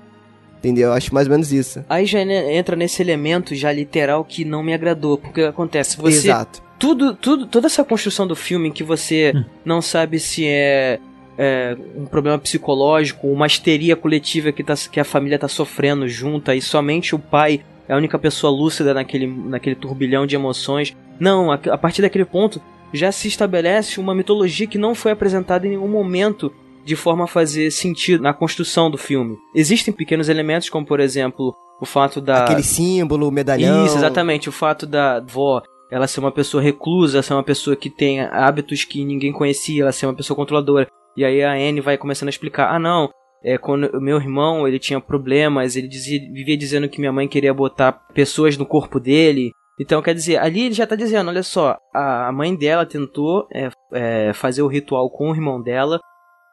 Entendeu? Eu acho mais ou menos isso. Aí já entra nesse elemento já literal que não me agradou. Porque acontece, você. Exato. Tudo, tudo, toda essa construção do filme em que você Hum. não sabe se é, é, um problema psicológico, uma histeria coletiva que, tá, que a família tá sofrendo junta e somente o pai é a única pessoa lúcida naquele, naquele turbilhão de emoções. Não, a, a partir daquele ponto já se estabelece uma mitologia que não foi apresentada em nenhum momento de forma a fazer sentido na construção do filme. Existem pequenos elementos, como por exemplo o fato da. Aquele símbolo, o medalhão. Isso, exatamente. O fato da avó ela ser uma pessoa reclusa, ser uma pessoa que tem hábitos que ninguém conhecia, ela ser uma pessoa controladora. E aí a Anne vai começando a explicar: ah, não, é, quando o meu irmão ele tinha problemas, ele dizia, vivia dizendo que minha mãe queria botar pessoas no corpo dele. Então, quer dizer, ali ele já tá dizendo: olha só, a mãe dela tentou é, é, fazer o ritual com o irmão dela,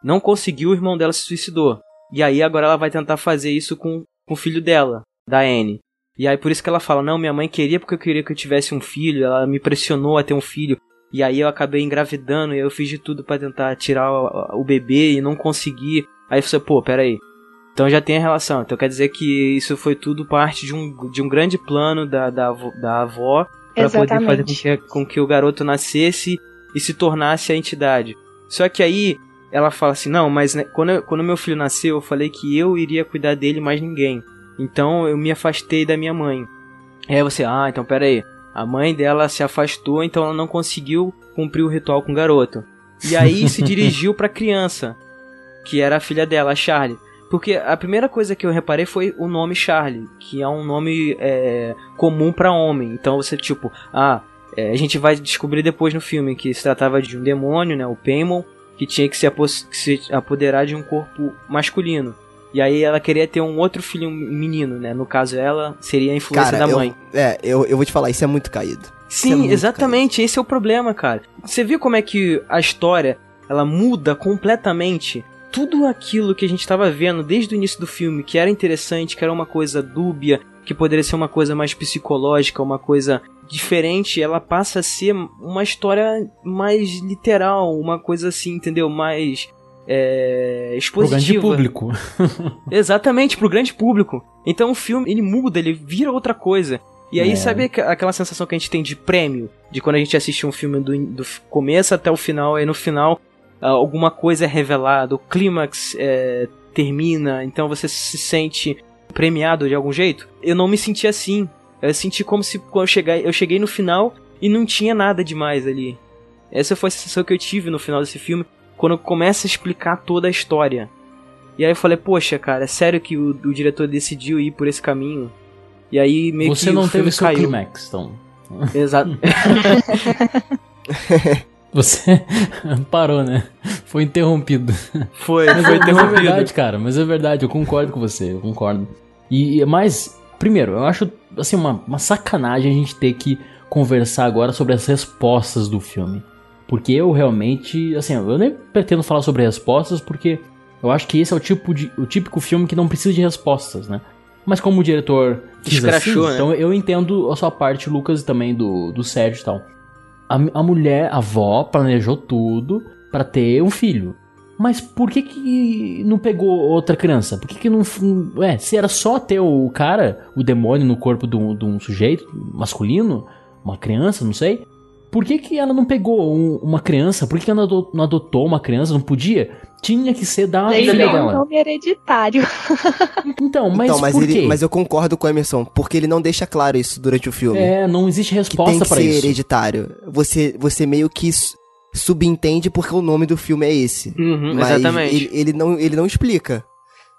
não conseguiu, o irmão dela se suicidou. E aí agora ela vai tentar fazer isso com, com o filho dela, da Anne. E aí por isso que ela fala: Não, minha mãe queria porque eu queria que eu tivesse um filho, ela me pressionou a ter um filho. E aí eu acabei engravidando e eu fiz de tudo para tentar tirar o, o, bebê e não consegui. Aí você, pô, peraí. Então já tem a relação. Então quer dizer que isso foi tudo parte de um, de um grande plano da, da, da avó para poder fazer com que, com que o garoto nascesse e se tornasse a entidade. Só que aí ela fala assim: Não, mas né, quando, eu, quando meu filho nasceu, eu falei que eu iria cuidar dele mais ninguém. Então eu me afastei da minha mãe. E aí você, ah, então pera aí. A mãe dela se afastou, então ela não conseguiu cumprir o ritual com o garoto. E aí se dirigiu pra criança, que era a filha dela, a Charlie. Porque a primeira coisa que eu reparei foi o nome Charlie, que é um nome é, comum para homem. Então você, tipo, ah, é, a gente vai descobrir depois no filme que se tratava de um demônio, né, o Paimon, que tinha que se, se apoderar de um corpo masculino. E aí ela queria ter um outro filho, um menino, né? No caso, ela seria a influência cara, da mãe. Eu, é, eu, eu vou te falar, isso é muito caído. Sim, é exatamente, caído. esse é o problema, cara. Você viu como é que a história, ela muda completamente? Tudo aquilo que a gente estava vendo desde o início do filme, que era interessante, que era uma coisa dúbia, que poderia ser uma coisa mais psicológica, uma coisa diferente, ela passa a ser uma história mais literal, uma coisa assim, entendeu? Mais é, expositiva. Pro grande público. Exatamente, pro grande público. Então o filme, ele muda, ele vira outra coisa. E aí, é. sabe aquela sensação que a gente tem de prêmio? De quando a gente assiste um filme do, do começo até o final, aí no final alguma coisa é revelada, o clímax é, termina, então você se sente premiado de algum jeito? Eu não me senti assim. Eu senti como se quando eu cheguei, eu cheguei no final e não tinha nada demais ali. Essa foi a sensação que eu tive no final desse filme quando começa a explicar toda a história. E aí eu falei, poxa, cara, é sério que o, o diretor decidiu ir por esse caminho? E aí meio Você que não o teve filme seu caiu. climax, então. Exato. Você parou, né? Foi interrompido. Foi, Mas, foi é- mas é interrompido. verdade, cara, mas é verdade, eu concordo com você, eu concordo. E, mas, primeiro, eu acho, assim, uma, uma sacanagem a gente ter que conversar agora sobre as respostas do filme. Porque eu realmente, assim, eu nem pretendo falar sobre respostas porque Eu acho que esse é o tipo de o típico filme que não precisa de respostas, né? Mas como o diretor quis Escrachou, assim, né? então eu entendo a sua parte, Lucas, e também do, do Sérgio e tal. A, a mulher, a avó, planejou tudo pra ter um filho. Mas por que que não pegou outra criança? Por que que não... É, se era só ter o cara, o demônio no corpo de um, de um sujeito masculino, uma criança, não sei... Por que, que ela não pegou um- uma criança? Por que, que ela não ado- não adotou uma criança? Não podia? Tinha que ser da Daí filha ele é um dela. nome hereditário. Então, mas, então, mas, por ele- quê? mas eu concordo com o Emerson, porque ele não deixa claro isso durante o filme. É, não existe que tem resposta que pra ser isso. hereditário. Você, você meio que subentende porque o nome do filme é esse. Uhum, Mas exatamente. Ele, ele não, ele não explica.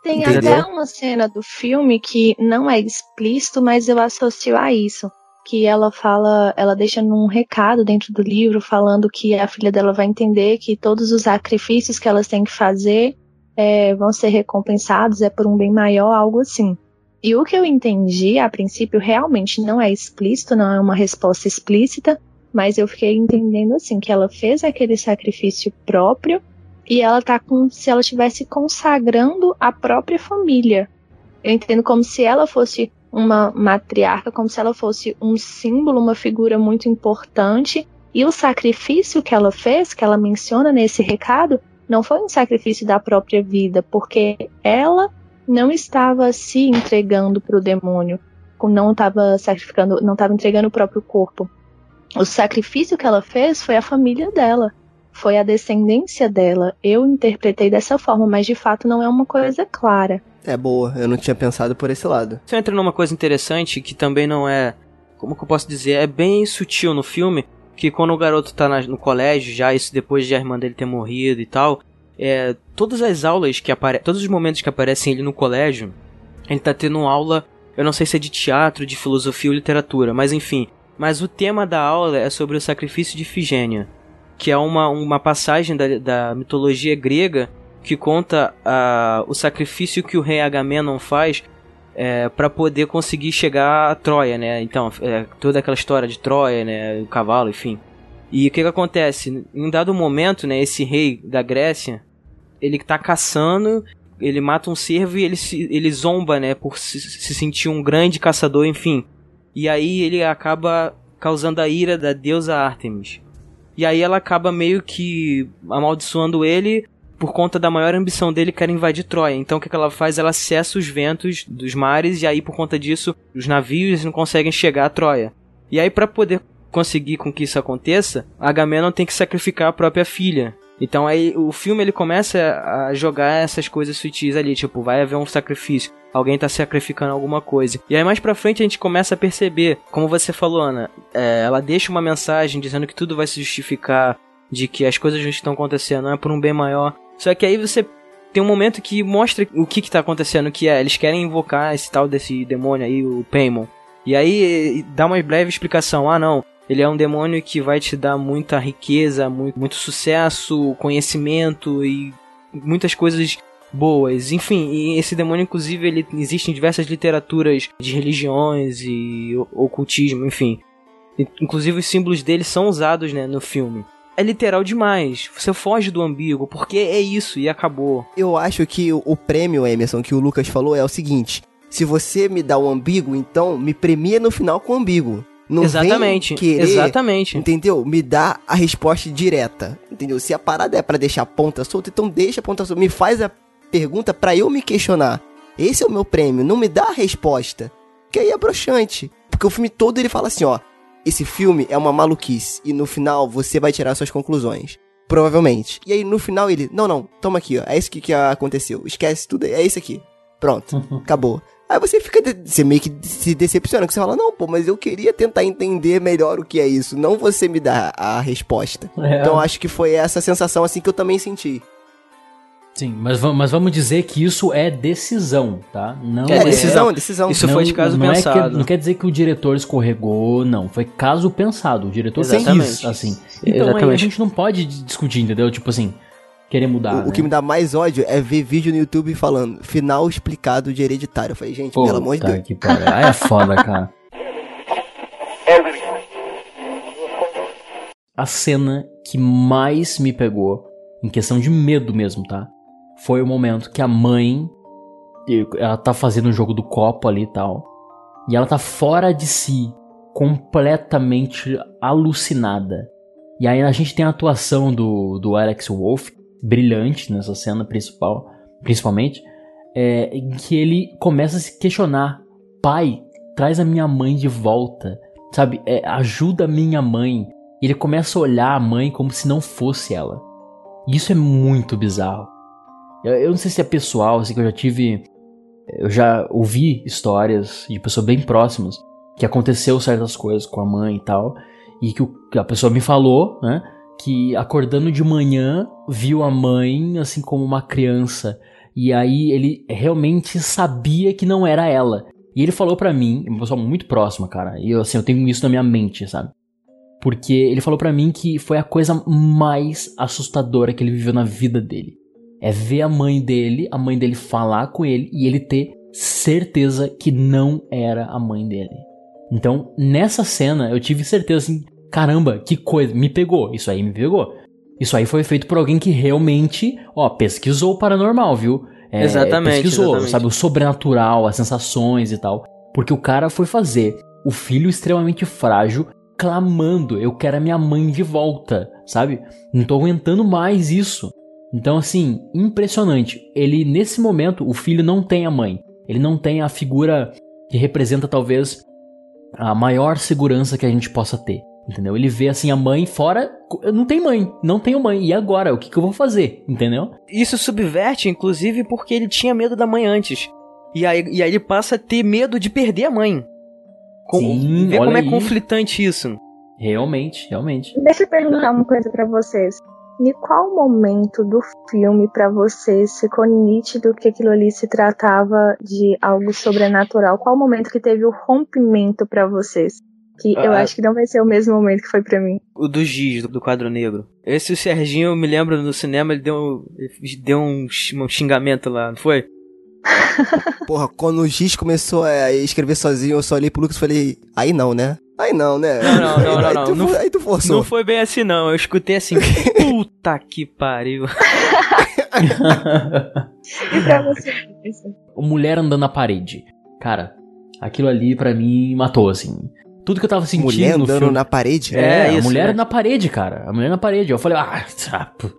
Tem Entendeu? até uma cena do filme que não é explícito, mas eu associo a isso. Que ela fala, ela deixa num recado dentro do livro falando que a filha dela vai entender que todos os sacrifícios que elas têm que fazer é, vão ser recompensados, é por um bem maior, algo assim. E o que eu entendi, a princípio, realmente não é explícito, não é uma resposta explícita, mas eu fiquei entendendo assim, que ela fez aquele sacrifício próprio e ela tá como se ela estivesse consagrando a própria família. Eu entendo como se ela fosse uma matriarca, como se ela fosse um símbolo, uma figura muito importante. E o sacrifício que ela fez, que ela menciona nesse recado, não foi um sacrifício da própria vida, porque ela não estava se entregando para o demônio, não estava sacrificando, não estava entregando o próprio corpo. O sacrifício que ela fez foi a família dela foi a descendência dela. Eu interpretei dessa forma, mas de fato não é uma coisa clara. É boa, eu não tinha pensado por esse lado. Você entra numa coisa interessante que também não é. Como que eu posso dizer? É bem sutil no filme. Que quando o garoto tá na- no colégio, já isso depois de a irmã dele ter morrido e tal. É, todas as aulas que aparecem. Todos os momentos que aparecem ele no colégio. Ele tá tendo aula. Eu não sei se é de teatro, de filosofia ou literatura, mas enfim. Mas o tema da aula é sobre o sacrifício de Ifigênia. Que é uma, uma passagem da, da mitologia grega que conta ah, o sacrifício que o rei Agamenon faz é, para poder conseguir chegar a Troia, né? Então, é, toda aquela história de Troia, né? O cavalo, enfim. E o que que acontece? Em um dado momento, né? Esse rei da Grécia, ele tá caçando, ele mata um cervo e ele, se, ele zomba, né? Por se, se sentir um grande caçador, enfim. E aí ele acaba causando a ira da deusa Artemis. E aí ela acaba meio que amaldiçoando ele por conta da maior ambição dele que era invadir Troia. Então o que ela faz? Ela cessa os ventos dos mares e aí por conta disso os navios não conseguem chegar a Troia. E aí para poder conseguir com que isso aconteça, Agamenon tem que sacrificar a própria filha. Então aí o filme ele começa a jogar essas coisas sutis ali, tipo, vai haver um sacrifício, alguém tá sacrificando alguma coisa. E aí mais pra frente a gente começa a perceber, como você falou, Ana, é, ela deixa uma mensagem dizendo que tudo vai se justificar, de que as coisas que estão acontecendo não é por um bem maior. Só que aí você tem um momento que mostra o que que tá acontecendo, que é, eles querem invocar esse tal desse demônio aí, o Paimon. E aí dá uma breve explicação, ah não, ele é um demônio que vai te dar muita riqueza, muito, muito sucesso, conhecimento e muitas coisas boas. Enfim, esse demônio, inclusive, ele existe em diversas literaturas de religiões e ocultismo, enfim. Inclusive, os símbolos dele são usados né, no filme. É literal demais. Você foge do ambíguo, porque é isso e acabou. Eu acho que o, o prêmio, Emerson, que o Lucas falou é o seguinte: se você me dá o ambíguo, então me premia no final com o ambíguo. Não exatamente. vem querer, Exatamente. entendeu? Me dá a resposta direta, entendeu? Se a parada é pra deixar a ponta solta, então deixa a ponta solta. Me faz a pergunta pra eu me questionar. Esse é o meu prêmio, não me dá a resposta. Que aí é broxante. Porque o filme todo ele fala assim, ó. Esse filme é uma maluquice. E no final você vai tirar suas conclusões. Provavelmente. E aí no final ele, não, não, toma aqui, ó. É isso que, que aconteceu. Esquece tudo, é isso aqui. Pronto, acabou. Aí você fica, de- você meio que se decepciona, que você fala, não, pô, mas eu queria tentar entender melhor o que é isso, não você me dar a resposta. É. Então acho que foi essa sensação assim que eu também senti. Sim, mas, mas vamos dizer que isso é decisão, tá? Não É É, decisão. decisão, decisão. Isso foi de caso não É pensado. que, não quer dizer que o diretor escorregou, não. Foi caso pensado. O diretor Exatamente. quis, assim. Então aí a Exatamente. gente não pode discutir, entendeu? Tipo assim, querer mudar. O, o né? que me dá mais ódio é ver vídeo no YouTube falando final explicado de hereditário. Eu falei, gente, Pô, pelo amor de Deus. que pariu. Aí é foda, cara. A cena que mais me pegou, em questão de medo mesmo, tá? foi o momento que a mãe. Ela tá fazendo o jogo do copo ali e tal. E ela tá fora de si, completamente alucinada. E aí a gente tem a atuação do, do Alex Wolff, brilhante nessa cena principal, principalmente, é, em que ele começa a se questionar: pai, traz a minha mãe de volta, sabe? É, ajuda a minha mãe. E ele começa a olhar a mãe como se não fosse ela. E isso é muito bizarro. Eu, eu não sei se é pessoal, assim, que eu já tive. Eu já ouvi histórias de pessoas bem próximas que aconteceu certas coisas com a mãe e tal. E que, a pessoa me falou, né? Que acordando de manhã viu a mãe assim como uma criança. E aí ele realmente sabia que não era ela. E ele falou para mim, uma pessoa muito próxima, cara. E eu, assim, eu tenho isso na minha mente, sabe? Porque ele falou para mim que foi a coisa mais assustadora que ele viveu na vida dele. É ver a mãe dele, a mãe dele falar com ele e ele ter certeza que não era a mãe dele. Então, nessa cena, eu tive certeza assim, caramba, que coisa, me pegou, isso aí me pegou. Isso aí foi feito por alguém que realmente, ó, pesquisou o paranormal, viu? É, Exatamente, Pesquisou, exatamente. sabe, o sobrenatural, as sensações e tal. Porque o cara foi fazer o filho extremamente frágil clamando, eu quero a minha mãe de volta, sabe? Não tô aguentando mais isso. Então, assim, impressionante. Ele, nesse momento, o filho não tem a mãe. Ele não tem a figura que representa, talvez, a maior segurança que a gente possa ter. Entendeu? Ele vê assim a mãe fora. Não tem mãe, não tenho mãe. E agora? O que, que eu vou fazer? Entendeu? Isso subverte, inclusive, porque ele tinha medo da mãe antes. E aí, e aí ele passa a ter medo de perder a mãe. Com, Sim, vê olha como é aí. conflitante isso. Realmente, realmente. Deixa eu perguntar uma coisa pra vocês. Em qual momento do filme pra vocês ficou nítido que aquilo ali se tratava de algo sobrenatural? Qual momento que teve o rompimento pra vocês? Que eu Ah. acho que não vai ser o mesmo momento que foi pra mim. O do Giz, do, quadro negro. Esse o Serginho, eu me lembro no cinema, ele deu, ele deu um, um xingamento lá, não foi? Porra, quando o Giz começou a escrever sozinho, eu só olhei pro Lucas e falei, aí não, né? Aí não, né? Não, não, não, não, aí, não. Tu, Não- aí tu forçou. Não foi bem assim não, eu escutei assim, puta que pariu. E pra vocês? O mulher andando na parede. Cara, aquilo ali pra mim matou, assim. Tudo que eu tava sentindo Mulher no andando filme. na parede? É, É, a isso, mulher né? na parede, cara. A mulher na parede. Eu falei, ah, sapo.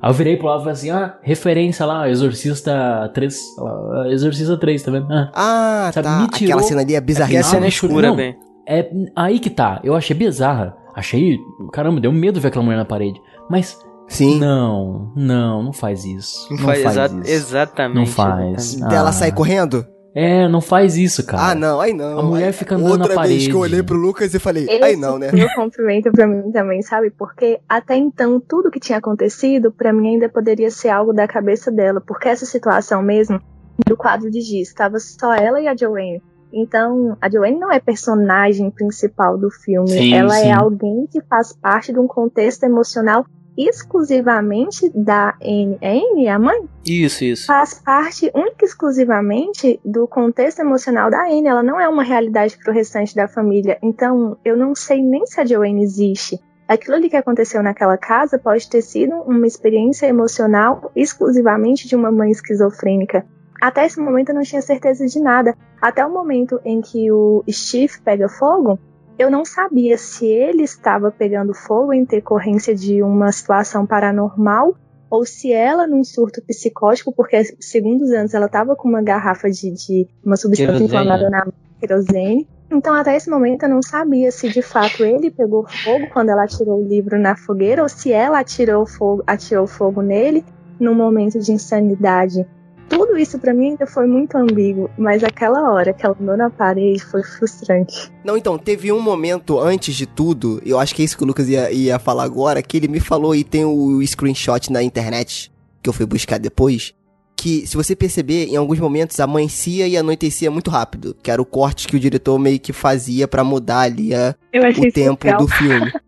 Aí eu virei pro lado e falei assim, ah, referência lá, Exorcista 3. ah, Exorcista 3, tá vendo? Ah, Ah, Sabe, tá. me tirou- Aquela cena ali é a bizarríssima. cena é escura, bem. é aí que tá. Eu achei bizarra. Achei, caramba, deu medo ver aquela mulher na parede. Mas, Sim. não, não, não faz isso. Não Não, faz, faz, exa- isso. exatamente. Não faz. exatamente. Ah. sai correndo? É, não faz isso, cara. Ah, não, aí não. A mulher Aí- fica andando Outra na vez parede. que eu olhei pro Lucas e falei, aí não, né? o rompimento pra mim também, sabe? Porque até então, tudo que tinha acontecido, pra mim ainda poderia ser algo da cabeça dela. Porque essa situação mesmo, do quadro de Giz, estava só ela e a Joanne. Então, a Joanne não é personagem principal do filme. Sim, ela sim. é alguém que faz parte de um contexto emocional exclusivamente da. É Anne, a mãe? Isso, isso. faz parte única e exclusivamente do contexto emocional da Anne. Ela não é uma realidade para o restante da família. Então, eu não sei nem se a Joanne existe. Aquilo ali que aconteceu naquela casa pode ter sido uma experiência emocional exclusivamente de uma mãe esquizofrênica. Até esse momento eu não tinha certeza de nada. Até o momento em que o Steve pega fogo, eu não sabia se ele estava pegando fogo em decorrência de uma situação paranormal ou se ela num surto psicótico, porque segundos antes ela estava com uma garrafa de, de uma substância inflamável na querosene. Então até esse momento eu não sabia se de fato ele pegou fogo quando ela atirou o livro na fogueira ou se ela atirou fogo, atirou fogo nele num momento de insanidade. Tudo isso pra mim ainda foi muito ambíguo, mas aquela hora que ela andou na parede foi frustrante. Não, então, teve um momento antes de tudo, eu acho que é isso que o Lucas ia, ia falar agora, que ele me falou e tem o screenshot na internet, que eu fui buscar depois, que se você perceber, em alguns momentos amanhecia e anoitecia muito rápido, que era o corte que o diretor meio que fazia pra mudar ali a, o tempo legal. do filme.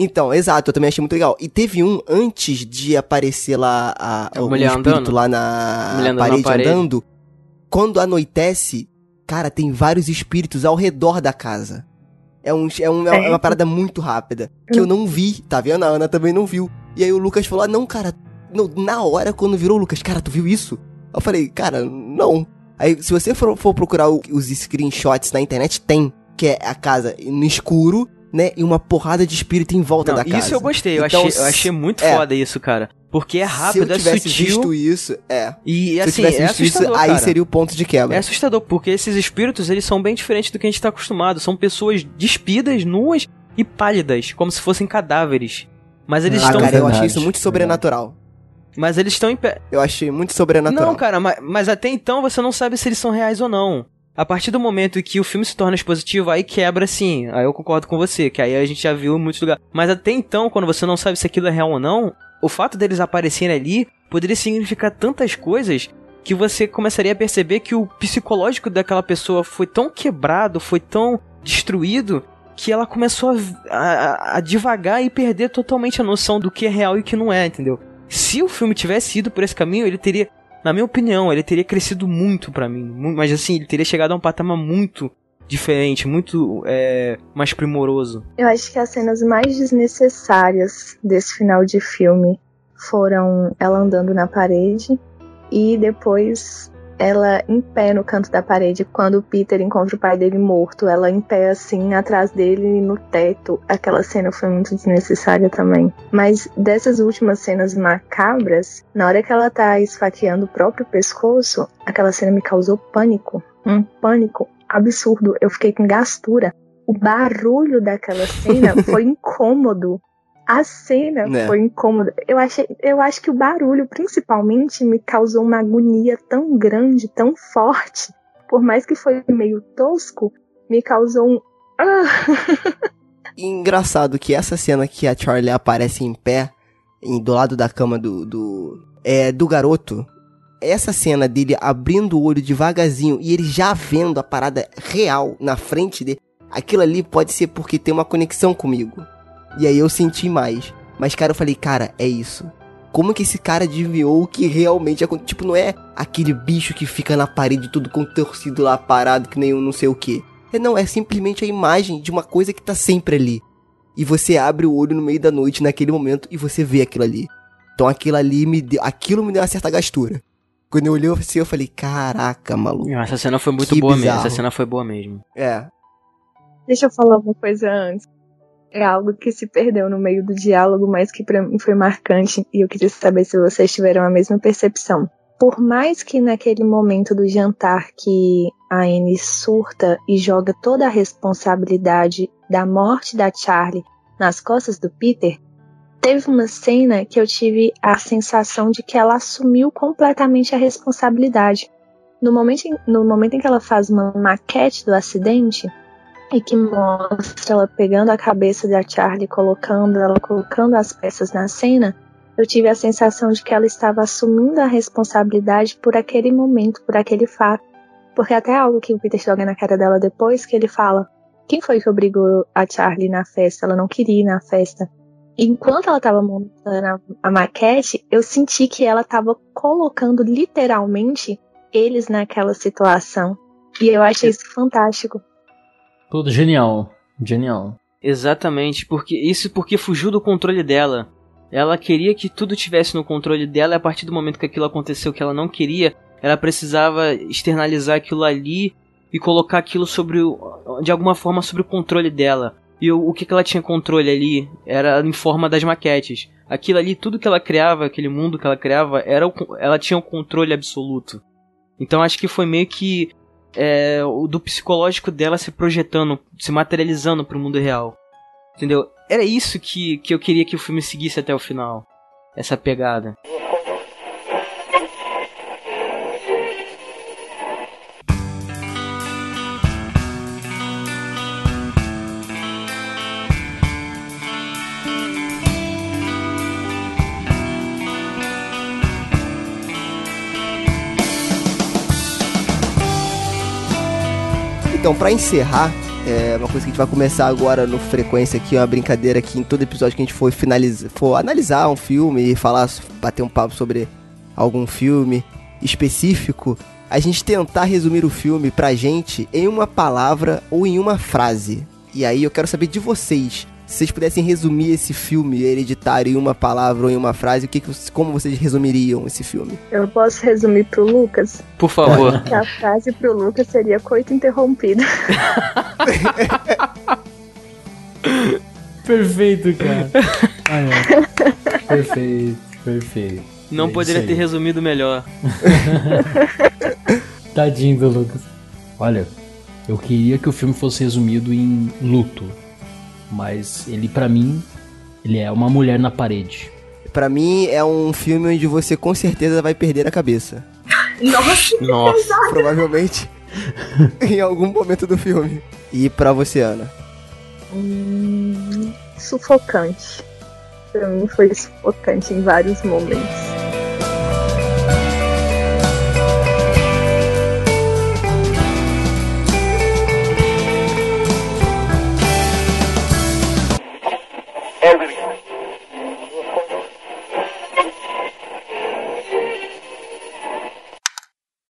Então, exato, eu também achei muito legal. E teve um antes de aparecer lá a, A o espírito andando? lá na andando na parede, parede. andando. Quando anoitece, cara, tem vários espíritos ao redor da casa. É, um, é, um- é É. uma parada muito rápida. Que eu não vi, tá vendo? A Ana também não viu. E aí o Lucas falou: ah, não, cara, no- na hora, quando virou o Lucas, cara, tu viu isso? Eu falei, cara, não. Aí, se você for, for procurar o- os screenshots na internet, tem. Que é a casa no escuro, né? E uma porrada de espírito em volta Não, da casa. isso eu gostei, eu, Então, achei, eu achei muito é. foda isso, cara. Porque é se eu rápido, é tivesse sutil. visto isso, é. E se eu assim, tivesse é visto isso, assustador, aí cara. seria o ponto de quebra. É assustador, porque esses espíritos, eles são bem diferentes do que a gente tá acostumado. São pessoas despidas, nuas e pálidas, como se fossem cadáveres. Mas eles Ah, estão. cara, eu achei isso muito sobrenatural. Mas eles estão em pé. Eu achei muito sobrenatural. Não, cara, mas, mas até então você não sabe se eles são reais ou não. A partir do momento que o filme se torna expositivo, aí quebra sim. Aí eu concordo com você, que aí a gente já viu em muitos lugares. Mas até então, quando você não sabe se aquilo é real ou não, o fato deles aparecerem ali poderia significar tantas coisas que você começaria a perceber que o psicológico daquela pessoa foi tão quebrado, foi tão destruído, que ela começou a, a, a divagar e perder totalmente a noção do que é real e o que não é, entendeu? Se o filme tivesse ido por esse caminho, ele teria, na minha opinião, ele teria crescido muito pra mim. Mas assim, ele teria chegado a um patamar muito diferente, muito é, mais primoroso. Eu acho que as cenas mais desnecessárias desse final de filme foram ela andando na parede e depois ela em pé no canto da parede quando o Peter encontra o pai dele morto, ela em pé assim atrás dele no teto. Aquela cena foi muito desnecessária também. Mas dessas últimas cenas macabras, na hora que ela tá esfaqueando o próprio pescoço, aquela cena me causou pânico, um pânico absurdo. Eu fiquei com gastura. O barulho daquela cena foi incômodo. A cena Né. foi incômoda. Eu, achei, eu acho que o barulho, principalmente, me causou uma agonia tão grande, tão forte. Por mais que foi meio tosco, me causou um. Engraçado que essa cena que a Charlie aparece em pé, em- do lado da cama do, do, é, do garoto, essa cena dele abrindo o olho devagarzinho e ele já vendo a parada real na frente dele, aquilo ali pode ser porque tem uma conexão comigo. E aí eu senti mais. Mas, cara, eu falei, cara, é isso. Como que esse cara adivinhou o que realmente aconteceu? Tipo, não é aquele bicho que fica na parede tudo contorcido lá parado que nem um não sei o que. É, não, é simplesmente a imagem de uma coisa que tá sempre ali. E você abre o olho no meio da noite naquele momento e você vê aquilo ali. Então aquilo ali me deu. Aquilo me deu uma certa gastura. Quando eu olhei assim, eu falei, caraca, maluco. Essa cena foi muito boa mesmo. bizarro. Essa cena foi boa mesmo. É. Deixa eu falar uma coisa antes. É algo que se perdeu no meio do diálogo, mas que pra mim foi marcante e eu queria saber se vocês tiveram a mesma percepção. Por mais que naquele momento do jantar que a Anne surta e joga toda a responsabilidade da morte da Charlie nas costas do Peter, teve uma cena que eu tive a sensação de que ela assumiu completamente a responsabilidade. No momento, no momento em que ela faz uma maquete do acidente, e que mostra ela pegando a cabeça da Charlie, colocando ela colocando as peças na cena, eu tive a sensação de que ela estava assumindo a responsabilidade por aquele momento, por aquele fato. Porque até algo que o Peter joga na cara dela depois, que ele fala: quem foi que obrigou a Charlie na festa? Ela não queria ir na festa. Enquanto ela estava montando a maquete, eu senti que ela estava colocando literalmente eles naquela situação. E eu achei isso fantástico. Todo genial. Genial. Exatamente, porque isso porque fugiu do controle dela. Ela queria que tudo tivesse no controle dela e a partir do momento que aquilo aconteceu que ela não queria, ela precisava externalizar aquilo ali e colocar aquilo sobre o, de alguma forma sobre o controle dela. E o, o que, que ela tinha controle ali era em forma das maquetes. Aquilo ali, tudo que ela criava, aquele mundo que ela criava, era o, ela tinha o controle absoluto. Então acho que foi meio que é, o do psicológico dela se projetando, se materializando pro mundo real. Entendeu? Era isso que, que eu queria que o filme seguisse até o final. Essa pegada. Então, pra encerrar, é uma coisa que a gente vai começar agora no frequência aqui, uma brincadeira que em todo episódio que a gente for finalizar, for analisar um filme e falar, bater um papo sobre algum filme específico, a gente tentar resumir o filme pra gente em uma palavra ou em uma frase. E aí eu quero saber de vocês, Se vocês pudessem resumir esse filme hereditário em uma palavra ou em uma frase, o que, como vocês resumiriam esse filme? Eu posso resumir pro Lucas? Por favor. A frase pro Lucas seria coito interrompido. Perfeito, cara. Ah, é. Perfeito, perfeito. Não É poderia ter resumido melhor. Tadinho do Lucas. Olha, eu queria que o filme fosse resumido em luto. Mas ele, pra mim, ele é uma mulher na parede. Pra mim, é um filme onde você com certeza vai perder a cabeça. Nossa, Nossa. Provavelmente. em algum momento do filme. E pra você, Ana? Hum, sufocante. Pra mim foi sufocante em vários momentos.